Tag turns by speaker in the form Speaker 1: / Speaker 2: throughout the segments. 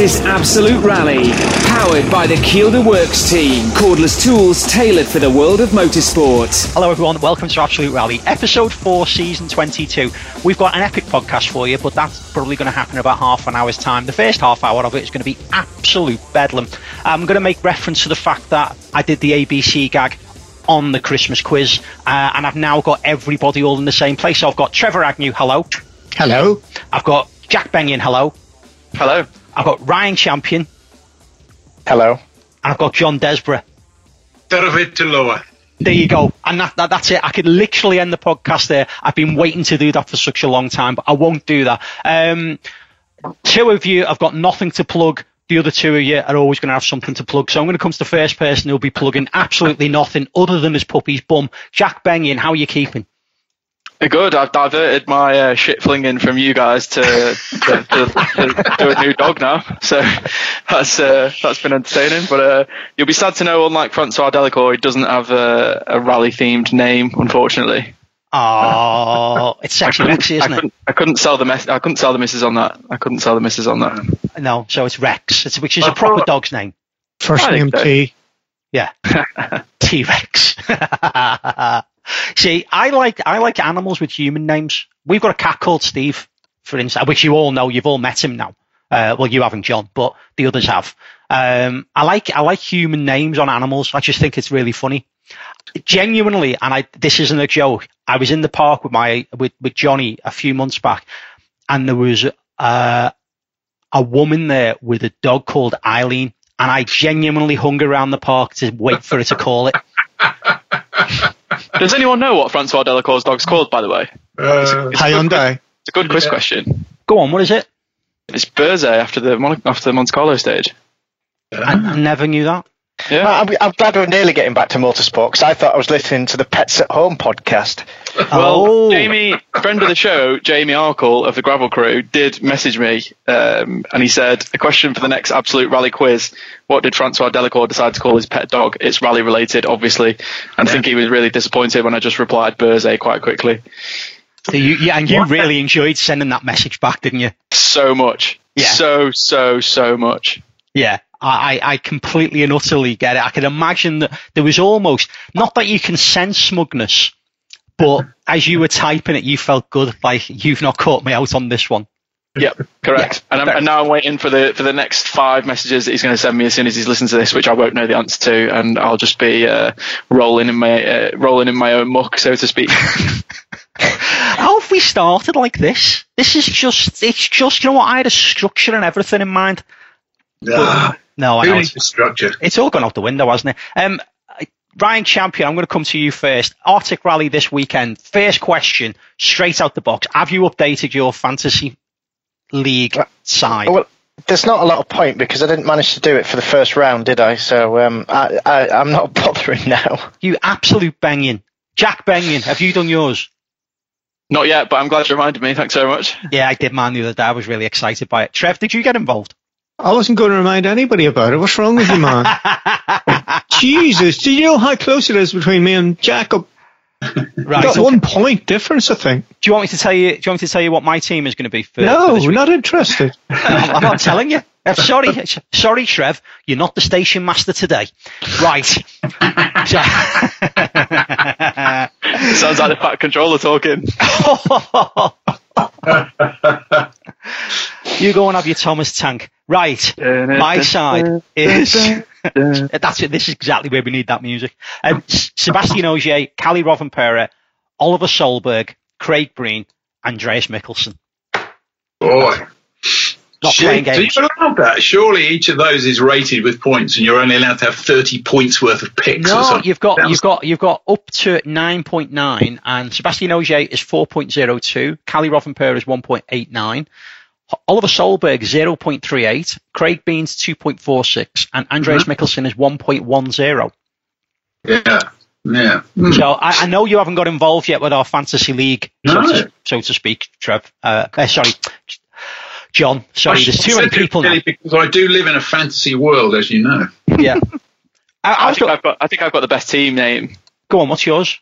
Speaker 1: is Absolute Rally, powered by the Kielder Works team, cordless tools tailored for the world of motorsport.
Speaker 2: Hello, everyone. Welcome to Absolute Rally, episode 4, season 22. We've got an epic podcast for you, but that's probably going to happen in about half an hour's time. The first half hour of it is going to be absolute bedlam. I'm going to make reference to the fact that I did the ABC gag on the Christmas quiz, uh, and I've now got everybody all in the same place. So I've got Trevor Agnew, hello.
Speaker 3: Hello.
Speaker 2: I've got Jack Benyon, hello.
Speaker 4: Hello.
Speaker 2: I've got Ryan Champion,
Speaker 3: Hello.
Speaker 2: and I've got John Desborough.
Speaker 5: Tervetuloa.
Speaker 2: There you go. And that, that, that's it. I could literally end the podcast there. I've been waiting to do that for such a long time, but I won't do that. Um, two of you have got nothing to plug. The other two of you are always going to have something to plug. So I'm going to come to the first person who'll be plugging absolutely nothing other than his puppy's bum. Jack Benyon, how are you keeping?
Speaker 4: Good. I've diverted my uh, shit flinging from you guys to, to, to, to, to a new dog now. So that's uh, that's been entertaining. But uh, you'll be sad to know, unlike Francois Delecour, he doesn't have a, a rally themed name, unfortunately.
Speaker 2: Oh, it's sexy Rexy,
Speaker 4: I
Speaker 2: isn't it?
Speaker 4: couldn't, I couldn't sell the mess. I couldn't sell the misses on that. I couldn't sell the misses on that.
Speaker 2: No, so it's Rex, it's, which is a proper dog's name.
Speaker 3: First
Speaker 4: I
Speaker 3: name
Speaker 4: so.
Speaker 3: T.
Speaker 2: Yeah. T Rex. See, I like I like animals with human names. We've got a cat called Steve, for instance, which you all know. You've all met him now. Uh, well, you haven't, John, but the others have. Um, I like I like human names on animals. I just think it's really funny. Genuinely, and I this isn't a joke. I was in the park with my with, with Johnny a few months back, and there was uh, a woman there with a dog called Eileen, and I genuinely hung around the park to wait for her to call it.
Speaker 4: Does anyone know what Francois Delecour's dog's called? By the way,
Speaker 5: Uh,
Speaker 4: it's a good,
Speaker 3: Hyundai.
Speaker 4: it's a good quiz
Speaker 5: Yeah.
Speaker 4: question.
Speaker 2: Go on, what is it?
Speaker 4: It's Burzet after the Mon- after the Monte Carlo stage.
Speaker 2: I, I never knew that.
Speaker 4: Yeah.
Speaker 3: I'm, I'm glad we're nearly getting back to motorsport because I thought I was listening to the Pets at Home podcast.
Speaker 4: Well,
Speaker 2: Oh.
Speaker 4: Jamie, friend of the show, Jamie Arkle of the Gravel Crew, did message me, um, and he said, "A question for the next Absolute Rally quiz: What did Francois Delecour decide to call his pet dog? It's rally related, obviously." And I think he was really disappointed when I just replied Burzet quite quickly.
Speaker 2: So you, yeah, and you really enjoyed sending that message back, didn't you?
Speaker 4: So much,
Speaker 2: Yeah.
Speaker 4: so so so much.
Speaker 2: Yeah, I, I I completely and utterly get it. I can imagine that there was almost not that you can sense smugness, but as you were typing it, you felt good, like you've not caught me out on this one.
Speaker 4: Yep, correct. And, I'm, and now I'm waiting for the for the next five messages that he's going to send me as soon as he's listened to this, which I won't know the answer to, and I'll just be uh, rolling in my uh, rolling in my own muck, so to speak.
Speaker 2: How have we started like this? This is just, it's just, you know what? I had a structure and everything in mind.
Speaker 5: ah,
Speaker 2: No, I
Speaker 5: who
Speaker 2: know.
Speaker 5: needs
Speaker 2: It's,
Speaker 5: the structure?
Speaker 2: it's all gone out the window, hasn't it? Um, Ryan Champion, I'm going to come to you first. Arctic Rally this weekend. First question, straight out the box. Have you updated your fantasy league side?
Speaker 3: Well, there's not a lot of point because I didn't manage to do it for the first round, did I? So um, I, I, I'm not bothering now.
Speaker 2: You absolute banging. Jack Benyon, have you done yours?
Speaker 4: Not yet, but I'm glad you reminded me. Thanks so much.
Speaker 2: Yeah, I did mine the other day. I was really excited by it. Trev, did you get involved?
Speaker 6: I wasn't going to remind anybody about it. What's wrong with you, man? Jesus, do you know how close it is between me and Jacob?
Speaker 2: Right.
Speaker 6: Got
Speaker 2: so-
Speaker 6: one point difference, I think.
Speaker 2: do you want me to tell you? Do you want me to tell you what my team is going to be for?
Speaker 6: no,
Speaker 2: for this week?
Speaker 6: not interested.
Speaker 2: I'm I'm not telling you. I'm sorry, sorry, Trev. You're not the station master today. Right.
Speaker 4: Sounds like the Fat Controller talking.
Speaker 2: you go and have your Thomas tank. Right. My side is. That's it. This is exactly where we need that music. Um, Sebastian Ogier, Kalle Rovanperä, Oliver Solberg, Craig Breen, Andreas Mikkelsen.
Speaker 5: Boy.
Speaker 2: Not playing games.
Speaker 5: you're allowed that. Surely each of those is rated with points, and you're only allowed to have 30 points worth of picks. or
Speaker 2: No, you've got you've got you've got up to nine point nine, and Sebastian Ogier is four point zero two. Kalle Rovanperä is one point eight nine. Oliver Solberg zero point three eight. Craig Breen two point four six, and Andreas
Speaker 5: Mm-hmm.
Speaker 2: Mikkelsen is one point one zero.
Speaker 5: Yeah, yeah. Hmm.
Speaker 2: So I, I know you haven't got involved yet with our fantasy league, so, to, so to speak, Trev. Uh, uh, sorry, John. Sorry,
Speaker 5: I
Speaker 2: there's too many
Speaker 5: it
Speaker 2: people now.
Speaker 5: because I do live in a fantasy world, as you know.
Speaker 2: Yeah. I, I
Speaker 4: I think
Speaker 2: go,
Speaker 4: I've got. I think I've got the best team name.
Speaker 2: go on. What's yours?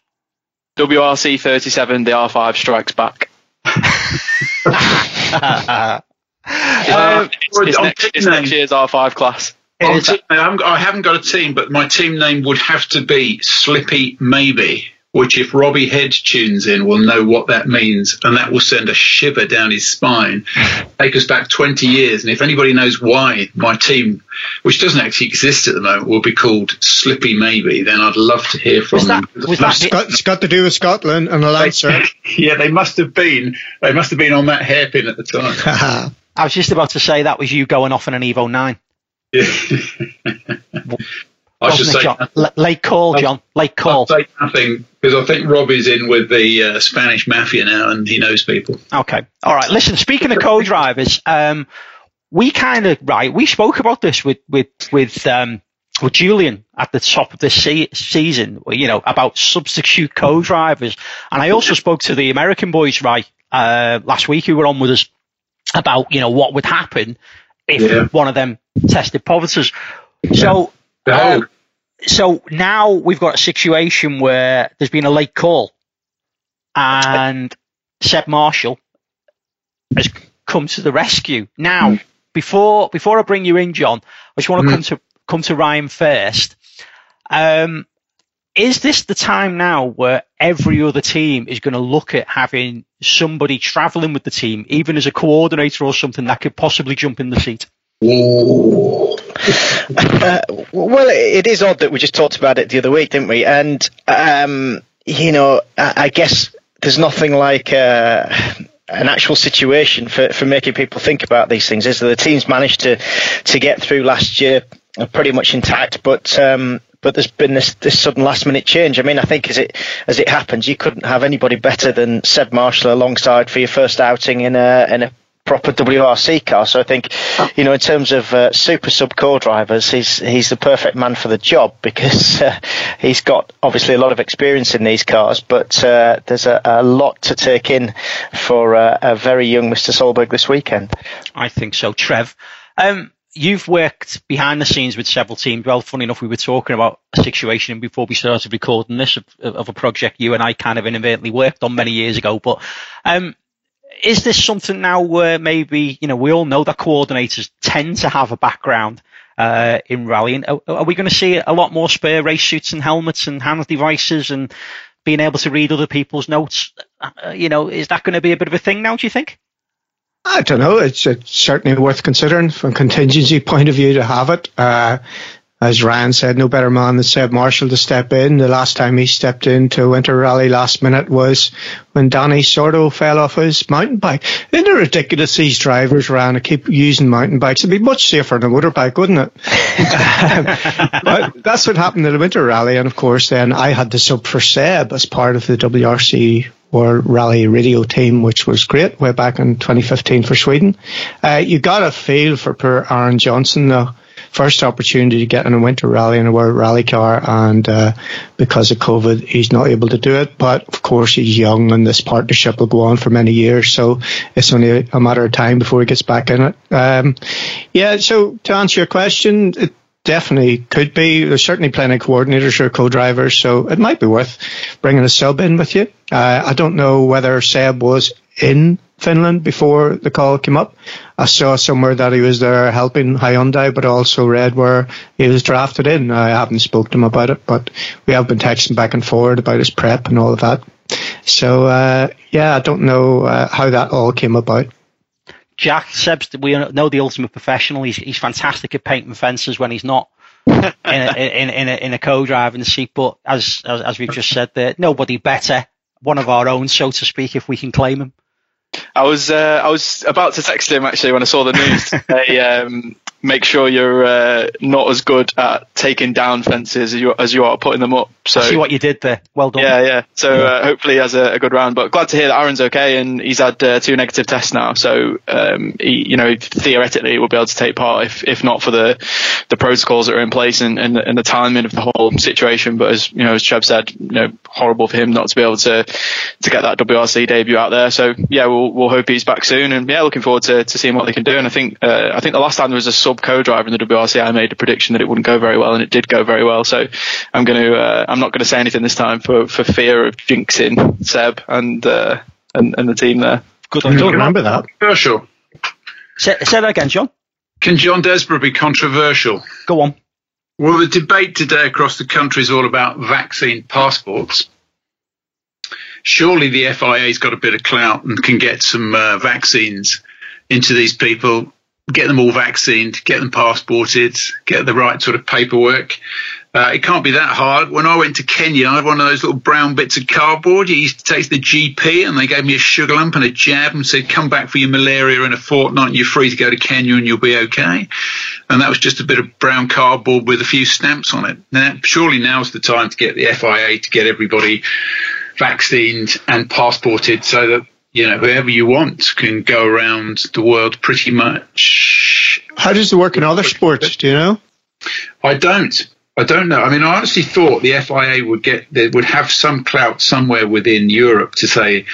Speaker 4: WRC 37. The R5 strikes back.
Speaker 2: Um,
Speaker 4: it's, it's, next, it's next year's R5 class.
Speaker 2: Is-
Speaker 5: team name, I haven't, I haven't got a team, but my team name would have to be Slippy Maybe, which if Robbie Head tunes in, will know what that means, and that will send a shiver down his spine. Take us back 20 years, and if anybody knows why my team, which doesn't actually exist at the moment, will be called Slippy Maybe, then I'd love to hear from
Speaker 2: Was that-
Speaker 5: them.
Speaker 2: was that
Speaker 6: It's got, it's got to do with Scotland and a Lancer.
Speaker 5: yeah, they must have been. They must have been on that hairpin at the time.
Speaker 2: I was just about to say that was you going off on an Evo 9.
Speaker 5: Yeah. I should say
Speaker 2: John? Late call, John. Late call.
Speaker 5: I'll say nothing because I think Robbie's in with the uh, Spanish mafia now, and he knows people.
Speaker 2: Okay. All right. Listen, speaking of co-drivers, um, we kind of right. We spoke about this with with with um, with Julian at the top of the se- season. You know about substitute co-drivers, and I also spoke to the American boys right uh, last week who were on with us about you know what would happen if
Speaker 5: Yeah.
Speaker 2: one of them tested positive. So. Um, so now we've got a situation where there's been a late call and Seb Marshall has come to the rescue. Now, before before I bring you in, John, I just want to come to come to Ryan first. Um, is this the time now where every other team is going to look at having somebody travelling with the team, even as a coordinator or something that could possibly jump in the seat?
Speaker 3: Uh, well, it is odd that we just talked about it the other week, didn't we? And um, you know, I, I guess there's nothing like uh, an actual situation for, for making people think about these things. Is that the teams managed to to get through last year pretty much intact, but. Um, but there's been this, this sudden last minute change. I mean, I think as it as it happens, you couldn't have anybody better than Seb Marshall alongside for your first outing in a in a proper WRC car. So I think, you know, in terms of uh, super sub core drivers, he's he's the perfect man for the job because uh, he's got obviously a lot of experience in these cars, but uh, there's a, a lot to take in for uh, a very young Mr. Solberg this weekend.
Speaker 2: I think so, Trev. Um, you've worked behind the scenes with several teams. Well, funny enough, we were talking about a situation before we started recording this of, of a project you and I kind of inadvertently worked on many years ago. But um, is this something now where maybe you know we all know that coordinators tend to have a background uh, in rallying? Are, are we going to see a lot more spare race suits and helmets and hand devices and being able to read other people's notes? Uh, you know, is that going to be a bit of a thing now? Do you think?
Speaker 6: I don't know. It's, it's certainly worth considering from a contingency point of view to have it. Uh, as Ryan said, no better man than Seb Marshall to step in. The last time he stepped into a winter rally last minute was when Dani Sordo fell off his mountain bike. Isn't it ridiculous these drivers around and keep using mountain bikes? It'd be much safer than a motorbike, wouldn't it? but that's what happened in the winter rally. And of course, then I had to sub for Seb as part of the WRC World Rally Radio team, which was great way back in 2015 for Sweden. Uh, you got a feel for poor Aaron Johnston though. First opportunity to get in a winter rally in a world rally car, and uh, because of COVID, he's not able to do it. But of course, he's young, and this partnership will go on for many years. So it's only a matter of time before he gets back in it. Um, yeah. So to answer your question, it definitely could be. There's certainly plenty of coordinators or co-drivers, so it might be worth bringing a sub in with you. Uh, I don't know whether Seb was in Finland before the call came up. I saw somewhere that he was there helping Hyundai, but also read where he was drafted in. I haven't spoken to him about it, but we have been texting back and forward about his prep and all of that. So uh, yeah, I don't know uh, how that all came about.
Speaker 2: Jack Seb's we know the ultimate professional. He's he's fantastic at painting fences when he's not in a, in in a, in a co-driving seat. But as, as as we've just said, there nobody better, one of our own, so to speak, if we can claim him.
Speaker 4: I was uh, I was about to text him actually when I saw the news to say um, make sure you're uh, not as good at taking down fences as you as you are putting them up. So
Speaker 2: See what you did there. Well done.
Speaker 4: yeah, yeah. So uh, hopefully he has a, a good round. But glad to hear that Aaron's okay and he's had uh, two negative tests now. So um, he, you know, theoretically he will be able to take part if if not for the the protocols that are in place and, and, and the timing of the whole situation. But as you know, as Trev said, you know, horrible for him not to be able to to get that WRC debut out there. So yeah, we'll we'll hope he's back soon. And yeah, looking forward to, to seeing what they can do. And I think uh, I think the last time there was a sub co-driver in the WRC, I made a prediction that it wouldn't go very well, and it did go very well. So I'm going to uh, I'm not going to say anything this time for, for fear of jinxing Seb and uh, and, and the team there.
Speaker 2: Good
Speaker 6: I don't remember that.
Speaker 5: Kershaw.
Speaker 2: Say, say that again, John.
Speaker 5: Can John Desborough be controversial?
Speaker 2: Go on.
Speaker 5: Well, the debate today across the country is all about vaccine passports. Surely the FIA's got a bit of clout and can get some uh, vaccines into these people, get them all vaccinated, get them passported, get the right sort of paperwork. Uh, it can't be that hard. When I went to Kenya, I had one of those little brown bits of cardboard. You used to take to the GP and they gave me a sugar lump and a jab and said, come back for your malaria in a fortnight and you're free to go to Kenya and you'll be okay. And that was just a bit of brown cardboard with a few stamps on it. Now, surely now's the time to get the FIA to get everybody vaccinated and passported so that you know whoever you want can go around the world pretty much.
Speaker 6: How does it work in other sports? Do you know?
Speaker 5: I don't. I don't know. I mean, I honestly thought the FIA would get they would have some clout somewhere within Europe to say,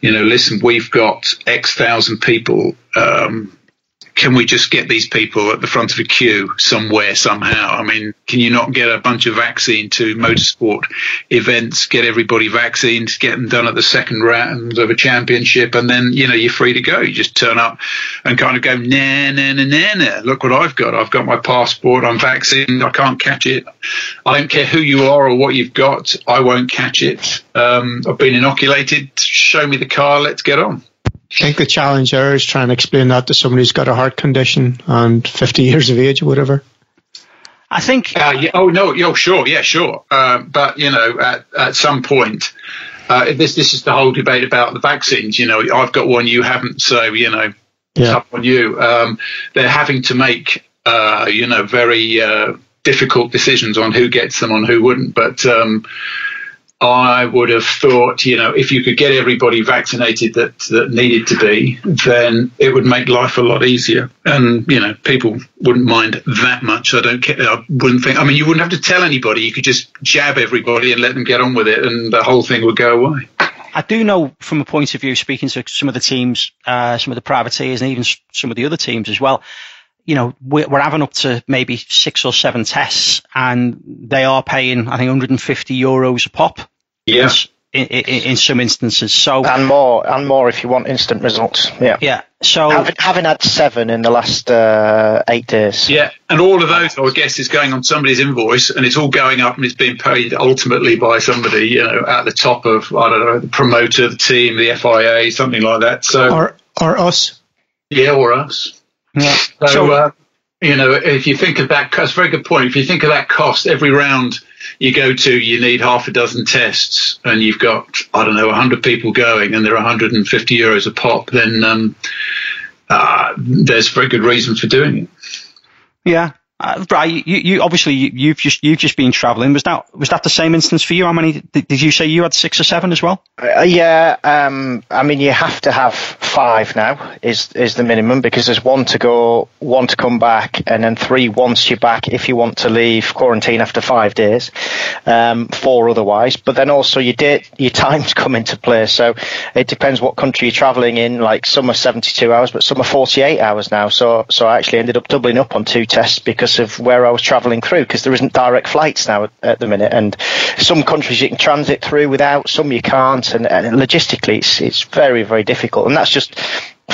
Speaker 5: you know, listen, we've got X thousand people. Um, can we just get these people at the front of a queue somewhere somehow? I mean, can you not get a bunch of vaccine to motorsport events, get everybody vaccinated, get them done at the second round of a championship, and then you know you're free to go. You just turn up and kind of go nah nah nah nah nah. Look what I've got. I've got my passport. I'm vaccinated. I can't catch it. I don't care who you are or what you've got. I won't catch it. Um, I've been inoculated. Show me the car. Let's get on.
Speaker 6: I think the challenge there is trying to explain that to somebody who's got a heart condition and 50 years of age or whatever.
Speaker 2: I think.
Speaker 5: Uh, yeah, oh no, yeah, sure, yeah, sure. Uh, but you know, at, at some point, uh, this this is the whole debate about the vaccines. You know, I've got one, you haven't, so you know, it's
Speaker 6: Yeah.
Speaker 5: up on you. Um, they're having to make, uh, you know, very uh, difficult decisions on who gets them, on who wouldn't. But um, I would have thought, you know, if you could get everybody vaccinated that, that needed to be, then it would make life a lot easier. And, you know, people wouldn't mind that much. I don't care. I wouldn't think, I mean, you wouldn't have to tell anybody. You could just jab everybody and let them get on with it and the whole thing would go away.
Speaker 2: I do know from a point of view, speaking to some of the teams, uh, some of the privateers, and even some of the other teams as well. You know, we're, we're having up to maybe six or seven tests, and they are paying, I think, 150 euros a pop.
Speaker 5: Yeah.
Speaker 2: In, in, in some instances. So
Speaker 3: and more, and more if you want instant results. Yeah.
Speaker 2: yeah. So
Speaker 3: Having, having had seven in the last uh, eight days.
Speaker 5: Yeah, and all of those, I would guess, is going on somebody's invoice, and it's all going up, and it's being paid ultimately by somebody, you know, at the top of I don't know, the promoter, the team, the FIA, something like that. So
Speaker 6: Or, or us.
Speaker 5: yeah, or us.
Speaker 2: Yeah.
Speaker 5: So,
Speaker 2: So-
Speaker 5: uh, you know, if you think of that, that's a very good point. If you think of that cost, every round you go to, you need half a dozen tests, and you've got I don't know, 100 people going, and they're 150 euros a pop. Then um, uh, there's a very good reason for doing it.
Speaker 2: Yeah. Uh, you, you obviously you, you've just you've just been travelling. Was that was that the same instance for you? How many did, did you say you had six or seven as well?
Speaker 3: Uh, yeah, um, I mean, you have to have five now is is the minimum because there's one to go, one to come back, and then three once you're back if you want to leave quarantine after five days, um, four otherwise. But then also your date, your times come into play. So it depends what country you're travelling in. Like some are 72 hours, but some are 48 hours now. So so I actually ended up doubling up on two tests because of where I was travelling through because there isn't direct flights now at, at the minute, and some countries you can transit through without, some you can't, and, and logistically it's it's very very difficult, and that's just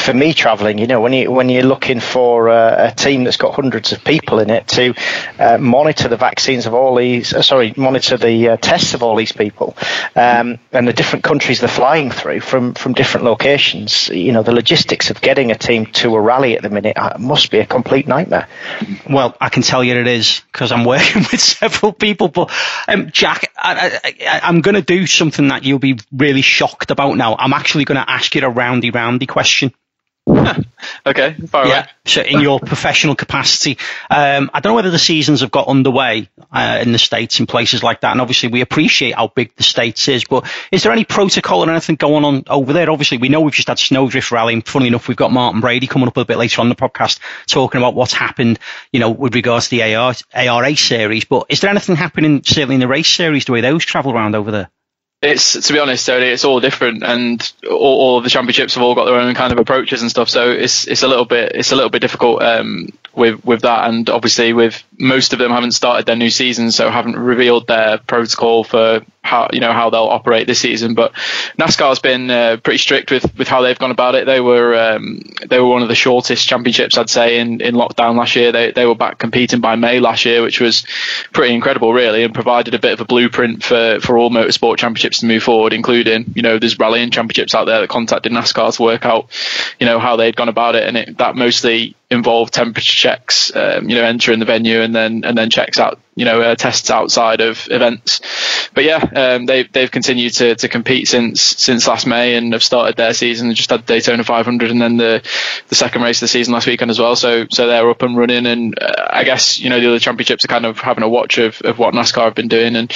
Speaker 3: for me travelling. You know, when you when you're looking for uh, a team that's got hundreds of people in it to uh, monitor the vaccines of all these, uh, sorry, monitor the uh, tests of all these people, um, and the different countries they're flying through from from different locations. You know, the logistics of getting a team to a rally at the minute uh, must be a complete nightmare.
Speaker 2: Well, I can tell you it is because I'm working with several people. But um, Jack, I, I'm going to do something that you'll be really shocked about now. I'm actually going to ask you a roundy roundy question.
Speaker 4: Okay, far
Speaker 2: Yeah.
Speaker 4: away.
Speaker 2: So in your professional capacity, um, I don't know whether the seasons have got underway uh, in the states in places like that, and obviously we appreciate how big the states is. But is there any protocol or anything going on over there? Obviously, we know we've just had Snowdrift Rally, and funnily enough, we've got Martin Brady coming up a bit later on the podcast talking about what's happened, you know, with regards to the AR, ARA series. But is there anything happening certainly in the race series the way those travel around over there?
Speaker 4: It's to be honest, Tony, it's all different, and all, all of the championships have all got their own kind of approaches and stuff. So it's it's a little bit it's a little bit difficult um, with with that, and obviously with most of them haven't started their new season, so haven't revealed their protocol for how you know how they'll operate this season. But NASCAR's been uh, pretty strict with, with how they've gone about it. They were um, they were one of the shortest championships I'd say in, in lockdown last year. They they were back competing by May last year, which was pretty incredible really, and provided a bit of a blueprint for for all motorsport championships to move forward, including you know there's rallying championships out there that contacted NASCAR to work out you know how they'd gone about it, and it, that mostly involved temperature checks, um, you know, entering the venue and then and then checks out you know uh, tests outside of events. But yeah, um, they they've continued to, to compete since since last May and have started their season. They Just had Daytona 500 and then the the second race of the season last weekend as well. So so they're up and running. And uh, I guess you know the other championships are kind of having a watch of, of what NASCAR have been doing. And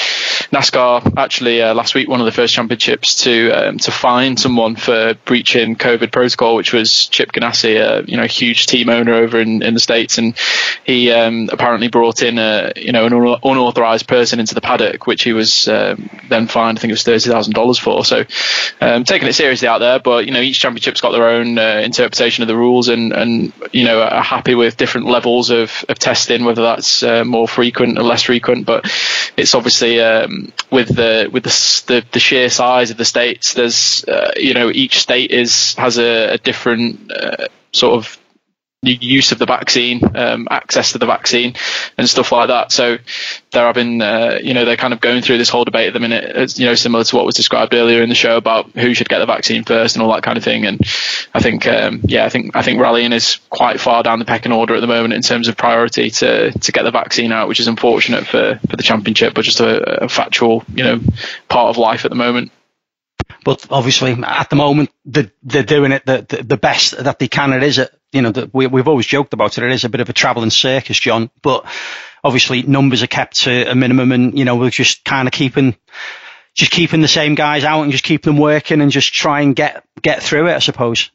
Speaker 4: NASCAR actually uh, last week one of the first championships to um, to fine someone for breaching COVID protocol, which was Chip Ganassi, a you know huge team owner over in, in the states, and he um, apparently brought in a you know an unauthorized person into the paddock, which he was um, then fined. I think it was thirty thousand dollars for. So um, taking it seriously out there, but you know each championship's got their own uh, interpretation of the rules, and and you know are happy with different levels of, of testing, whether that's uh, more frequent or less frequent. But it's obviously um, with the with the, the, the sheer size of the states, there's uh, you know each state is has a, a different uh, sort of use of the vaccine, um, access to the vaccine, and stuff like that. So they're having, uh, you know, they're kind of going through this whole debate at the minute, it's, you know, similar to what was described earlier in the show about who should get the vaccine first and all that kind of thing. And I think, um, yeah, I think I think rallying is quite far down the pecking order at the moment in terms of priority to to get the vaccine out, which is unfortunate for for the championship, but just a, a factual, you know, part of life at the moment.
Speaker 2: But obviously, at the moment, they're, they're doing it the, the, the best that they can. It is, a, you know, the, we, we've always joked about it. It is a bit of a travelling circus, John. But obviously, numbers are kept to a minimum, and you know, we're just kind of keeping, just keeping the same guys out and just keep them working and just try and get get through it. I suppose.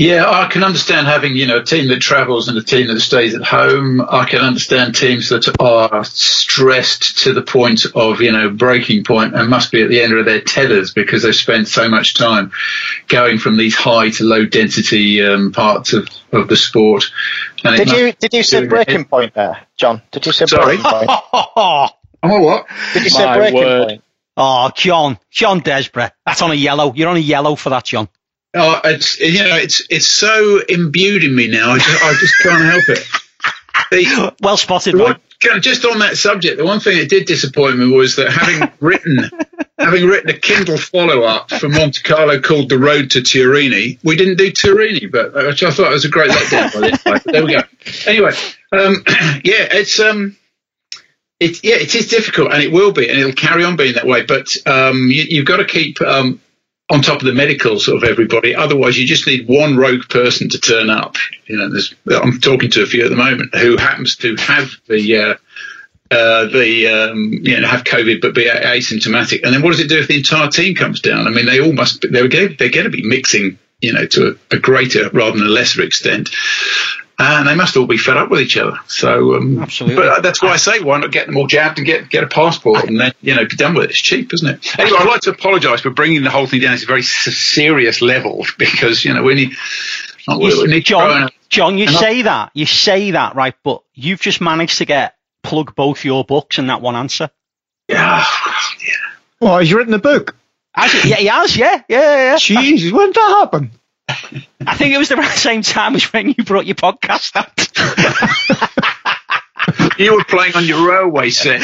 Speaker 5: Yeah, I can understand having, you know, a team that travels and a team that stays at home. I can understand teams that are stressed to the point of, you know, breaking point and must be at the end of their tethers because they've spent so much time going from these high to low density um, parts of, of the sport.
Speaker 3: And did you did you say breaking it. point there, John? Did you say
Speaker 5: Sorry?
Speaker 3: breaking point?
Speaker 5: oh, what?
Speaker 3: Did you say My breaking word. point?
Speaker 2: Oh, John, John Desborough. That's on a yellow. You're on a yellow for that, John.
Speaker 5: Oh, it's you know, it's it's so imbued in me now. I just, I just can't help it.
Speaker 2: The, well spotted, one,
Speaker 5: Just on that subject, the one thing that did disappoint me was that having written having written a Kindle follow up for Monte Carlo called The Road to Turini, we didn't do Turini, but which I thought was a great letdown. there we go. Anyway, um, yeah, it's um, it, yeah, it is difficult, and it will be, and it'll carry on being that way. But um, you, have got to keep um, on top of the medicals of everybody. Otherwise, you just need one rogue person to turn up. You know, I'm talking to a few at the moment who happens to have the uh, uh, the um, you know have COVID but be asymptomatic, and then what does it do if the entire team comes down? I mean, they all must they're they're going to be mixing you know to a, a greater rather than a lesser extent and they must all be fed up with each other. So, um,
Speaker 2: absolutely.
Speaker 5: But that's why I say, why not get them all jabbed and get get a passport, and then you know be done with it. It's cheap, isn't it? Anyway, I'd like to apologise for bringing the whole thing down to a very serious level because you know we need.
Speaker 2: You, need John, John, you say that, you say that, right? But you've just managed to get plug both your books in that one answer.
Speaker 5: Yeah,
Speaker 6: yeah. Well, he's written a book.
Speaker 2: Has he? Yeah, he has. Yeah, yeah, yeah.
Speaker 6: Jeez, when did that happen?
Speaker 2: I think it was the same time as when you brought your podcast up.
Speaker 5: you were playing on your railway set.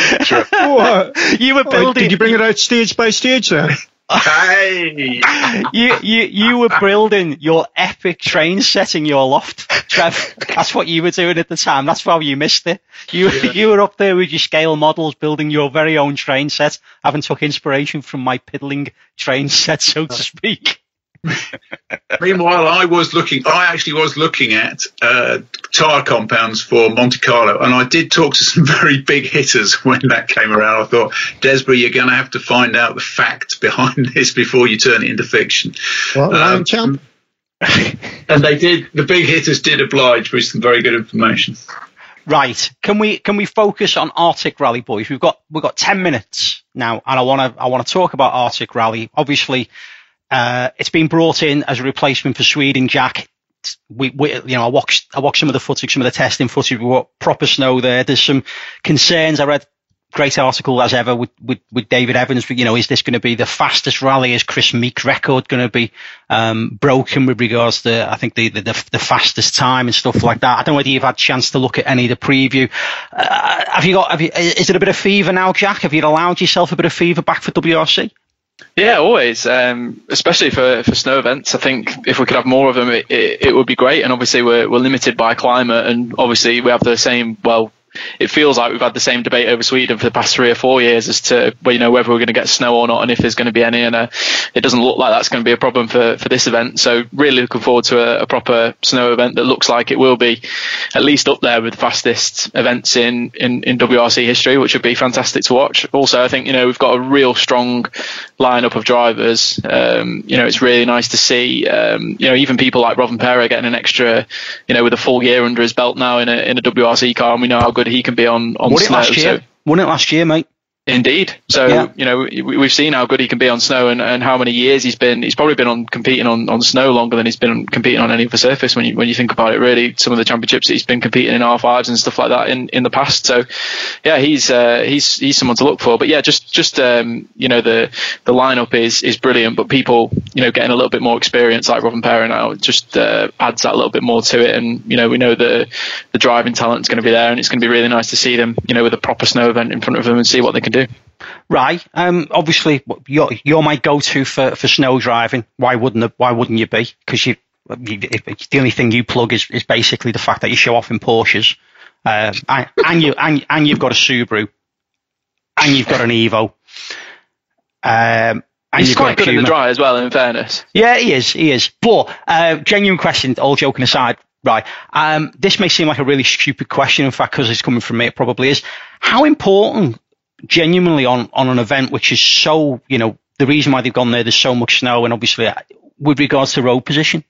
Speaker 6: What?
Speaker 2: You were oh, building. Oh,
Speaker 6: did you bring it out stage by stage then?
Speaker 5: Hey.
Speaker 2: you, you, you were building your epic train set in your loft, Trev. That's what you were doing at the time. That's why you missed it. You, yeah. you were up there with your scale models, building your very own train set, having took inspiration from my piddling train set, so to speak.
Speaker 5: Meanwhile, I was looking. I actually was looking at uh, tire compounds for Monte Carlo, and I did talk to some very big hitters when that came around. I thought, Desborough, you're going to have to find out the facts behind this before you turn it into fiction.
Speaker 6: Well, um, champ.
Speaker 5: and they did. The big hitters did oblige with some very good information.
Speaker 2: Right. Can we can we focus on Arctic Rally, boys? We've got we've got ten minutes now, and I want to I want to talk about Arctic Rally. Obviously, uh, it's been brought in as a replacement for Sweden Jack we, we, you know, I watched, I watched some of the footage, some of the testing footage. We got proper snow there. There's some concerns. I read great article as ever with, with, with David Evans. You know, is this going to be the fastest rally? Is Kris Meeke's record going to be um, broken with regards to, I think, the, the, the, fastest time and stuff like that? I don't know whether you've had a chance to look at any of the preview. Uh, have you got, have you, is it a bit of fever now, Jack? Have you allowed yourself a bit of fever back for WRC?
Speaker 4: Yeah, always. Um, especially for, for snow events. I think if we could have more of them, it, it, it, would be great. And obviously, we're, we're limited by climate, and obviously, we have the same, well, it feels like we've had the same debate over Sweden for the past three or four years as to well, you know whether we're going to get snow or not, and if there's going to be any. And uh, it doesn't look like that's going to be a problem for, for this event. So really looking forward to a, a, proper snow event that looks like it will be at least up there with the fastest events in, in, in WRC history, which would be fantastic to watch. Also, I think you know we've got a real strong lineup of drivers. Um, you know, it's really nice to see. Um, you know, even people like Robin Rovanperä getting an extra, you know, with a full year under his belt now in a in a WRC car, and we know how good he can be on on
Speaker 2: Won
Speaker 4: snow.
Speaker 2: It last year.
Speaker 4: So,
Speaker 2: Won it last year, mate.
Speaker 4: Indeed. So yeah. you know we've seen how good he can be on snow and, and how many years he's been. He's probably been on competing on, on snow longer than he's been competing on any other surface. When you when you think about it, really, some of the championships that he's been competing in R5s and stuff like that in, in the past. So yeah, he's uh, he's he's someone to look for. But yeah, just just um, you know the the lineup is is brilliant. But people you know getting a little bit more experience like Rovanperä now just uh, adds that little bit more to it. And you know we know the the driving talent is going to be there, and it's going to be really nice to see them you know with a proper snow event in front of them and see what they can do.
Speaker 2: Right. Um, obviously, you're, you're my go-to for, for snow driving. Why wouldn't Why wouldn't you be? Because you, you, the only thing you plug is, is basically the fact that you show off in Porsches, uh, and, and you and, and you've got a Subaru, and you've got an Evo.
Speaker 4: Um, and He's quite good in the dry as well, in fairness.
Speaker 2: Yeah, he is. He is. But uh, genuine question. All joking aside, right? Um, this may seem like a really stupid question. In fact, because it's coming from me, it probably is. How important genuinely on, on an event which is so, you know, the reason why they've gone there, there's so much snow, and obviously uh, with regards to road position?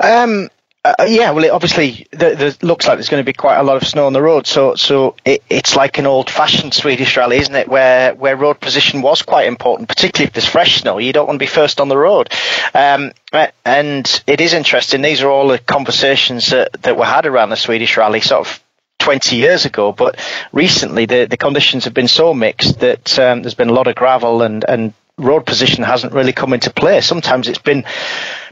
Speaker 3: Um, uh, yeah, well, it obviously the, the, looks like there's going to be quite a lot of snow on the road, so so it, it's like an old-fashioned Swedish rally, isn't it? Where where road position was quite important, particularly if there's fresh snow. You don't want to be first on the road, um, and it is interesting. These are all the conversations that, that were had around the Swedish rally, sort of 20 years ago, but recently the, the conditions have been so mixed that um, there's been a lot of gravel and, and road position hasn't really come into play. Sometimes it's been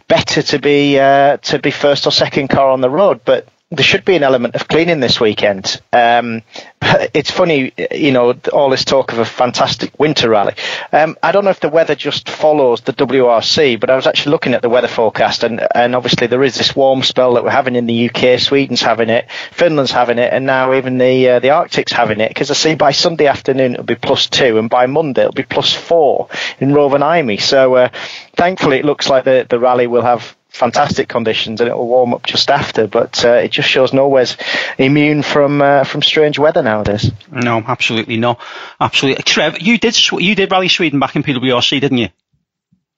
Speaker 3: better to be uh, to be first or second car on the road, but there should be an element of cleaning this weekend. Um, it's funny, you know, all this talk of a fantastic winter rally. Um, I don't know if the weather just follows the WRC, but I was actually looking at the weather forecast, and, and obviously there is this warm spell that we're having in the UK. Sweden's having it, Finland's having it, and now even the uh, the Arctic's having it. Because I see by Sunday afternoon it'll be plus two, and by Monday it'll be plus four in Rovaniemi. So uh, thankfully, it looks like the the rally will have fantastic conditions and it will warm up just after. But uh, it just shows nowhere's immune from uh, from strange weather nowadays.
Speaker 2: No, absolutely not. Absolutely, Trev, you did you did rally Sweden back in PWRC, didn't you?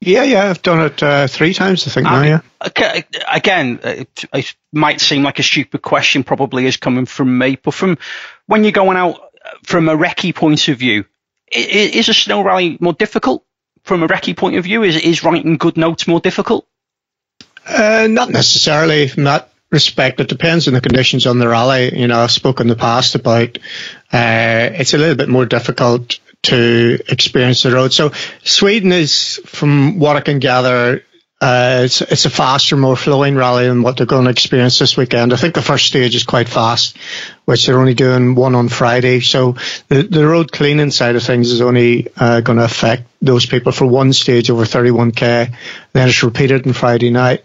Speaker 6: Yeah, yeah, I've done it uh, three times, I think. now, yeah.
Speaker 2: Again, it, it, might seem like a stupid question, probably is coming from me, but from when you're going out from a recce point of view, is a snow rally more difficult? From a recce point of view, is is writing good notes more difficult?
Speaker 6: Uh, not necessarily from that respect. It depends on the conditions on the rally. You know, I've spoken in the past about uh, it's a little bit more difficult to experience the road. So Sweden is, from what I can gather, uh, it's, it's a faster, more flowing rally than what they're going to experience this weekend. I think the first stage is quite fast, which they're only doing one on Friday. So the, the road cleaning side of things is only uh, going to affect those people for one stage over 31k. Then it's repeated on Friday night.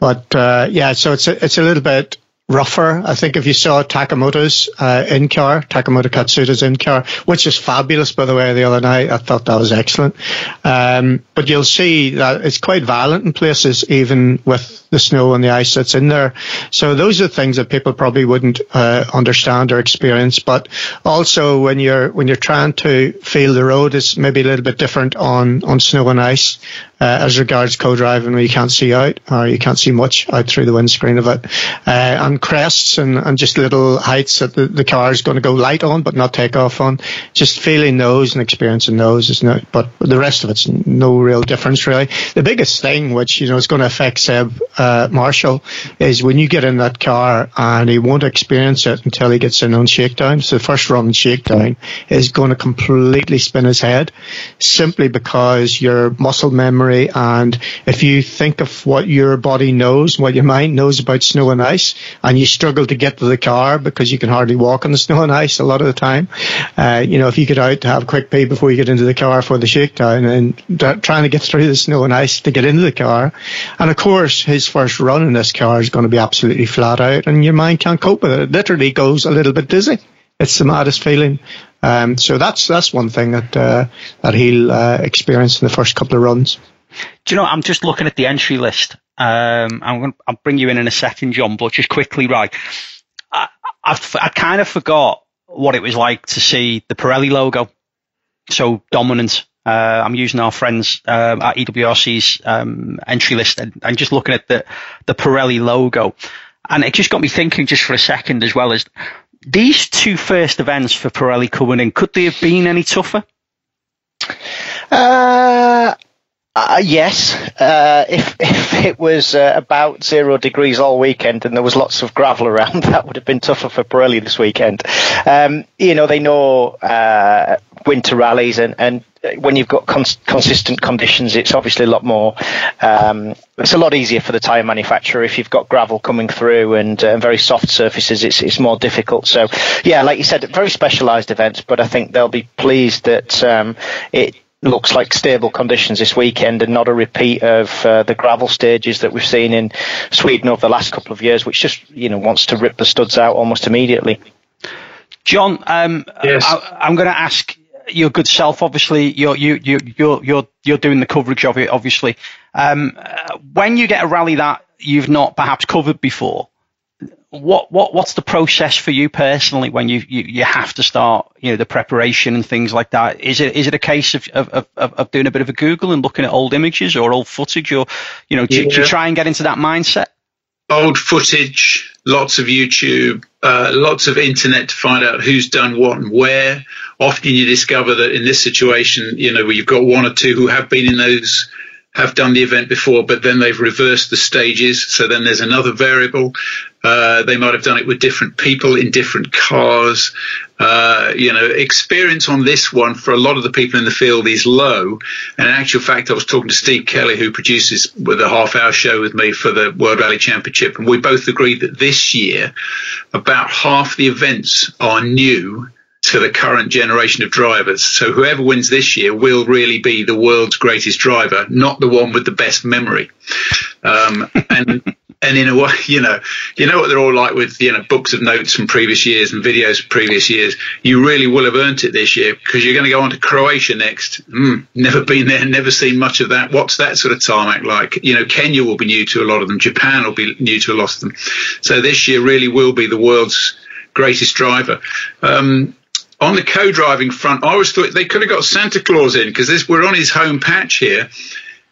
Speaker 6: But uh, yeah, so it's a, it's a little bit rougher. I think if you saw Takamoto's uh, in car, Takamoto Katsuta's in car, which is fabulous, by the way, the other night, I thought that was excellent. Um, but you'll see that it's quite violent in places, even with the snow and the ice that's in there. So those are things that people probably wouldn't uh, understand or experience. But also when you're when you're trying to feel the road, it's maybe a little bit different on on snow and ice uh, as regards co-driving, where you can't see out or you can't see much out through the windscreen of it. Uh, and crests and, and just little heights that the, the car is going to go light on but not take off on. Just feeling those and experiencing those is not, but the rest of it's no real difference really. The biggest thing which, you know, is going to affect Seb uh, Marshall is when you get in that car and he won't experience it until he gets in on shakedown. So the first run shakedown is going to completely spin his head simply because your muscle memory and if you think of what your body knows, what your mind knows about snow and ice, and you struggle to get to the car because you can hardly walk on the snow and ice a lot of the time. Uh, you know, if you get out to have a quick pee before you get into the car for the shakedown and trying to get through the snow and ice to get into the car. And of course, his first run in this car is going to be absolutely flat out and your mind can't cope with it. It literally goes a little bit dizzy. It's the maddest feeling. Um, so that's, that's one thing that, uh, that he'll, uh, experience in the first couple of runs.
Speaker 2: Do you know, I'm just looking at the entry list. Um, I'm going I'll bring you in in a second, John, but just quickly, right. I, I've, I kind of forgot what it was like to see the Pirelli logo. So dominant. Uh, I'm using our friends uh, at EWRC's um, entry list and, and, just looking at the, the Pirelli logo. And it just got me thinking just for a second as well as these two first events for Pirelli coming in, could they have been any tougher?
Speaker 3: Uh, uh, yes, uh, if if it was uh, about zero degrees all weekend and there was lots of gravel around, that would have been tougher for Pirelli this weekend. Um, you know, they know uh, winter rallies, and, and when you've got cons- consistent conditions, it's obviously a lot more. Um, it's a lot easier for the tyre manufacturer if you've got gravel coming through and uh, very soft surfaces. It's it's more difficult. So, yeah, like you said, very specialised events, but I think they'll be pleased that um, it looks like stable conditions this weekend and not a repeat of uh, the gravel stages that we've seen in Sweden over the last couple of years, which just you know wants to rip the studs out almost immediately.
Speaker 2: John, um, yes. I, am going to ask your good self. Obviously, you're you you you're you're you're doing the coverage of it. Obviously, um, when you get a rally that you've not perhaps covered before, what what what's the process for you personally when you, you, you have to start you know the preparation and things like that? Is it is it a case of, of, of, of doing a bit of a Google and looking at old images or old footage or you know do, yeah. do you try and get into that mindset?
Speaker 5: Old footage, lots of YouTube, uh, lots of internet to find out who's done what and where. Often you discover that in this situation, you know, where you've got one or two who have been in those have done the event before, but then they've reversed the stages. So then there's another variable. Uh, they might have done it with different people in different cars. Uh, you know, experience on this one for a lot of the people in the field is low. And in actual fact, I was talking to Steve Kelly, who produces with a half hour show with me for the World Rally Championship. And we both agreed that this year, about half the events are new to the current generation of drivers. So whoever wins this year will really be the world's greatest driver, not the one with the best memory. Um, and and in a way, you know, you know what they're all like with you know books of notes from previous years and videos from previous years. You really will have earned it this year because you're going to go on to Croatia next. Mm, never been there, never seen much of that. What's that sort of tarmac like? You know, Kenya will be new to a lot of them. Japan will be new to a lot of them. So this year really will be the world's greatest driver. Um, on the co-driving front, I always thought they could have got Santa Claus in because we're on his home patch here,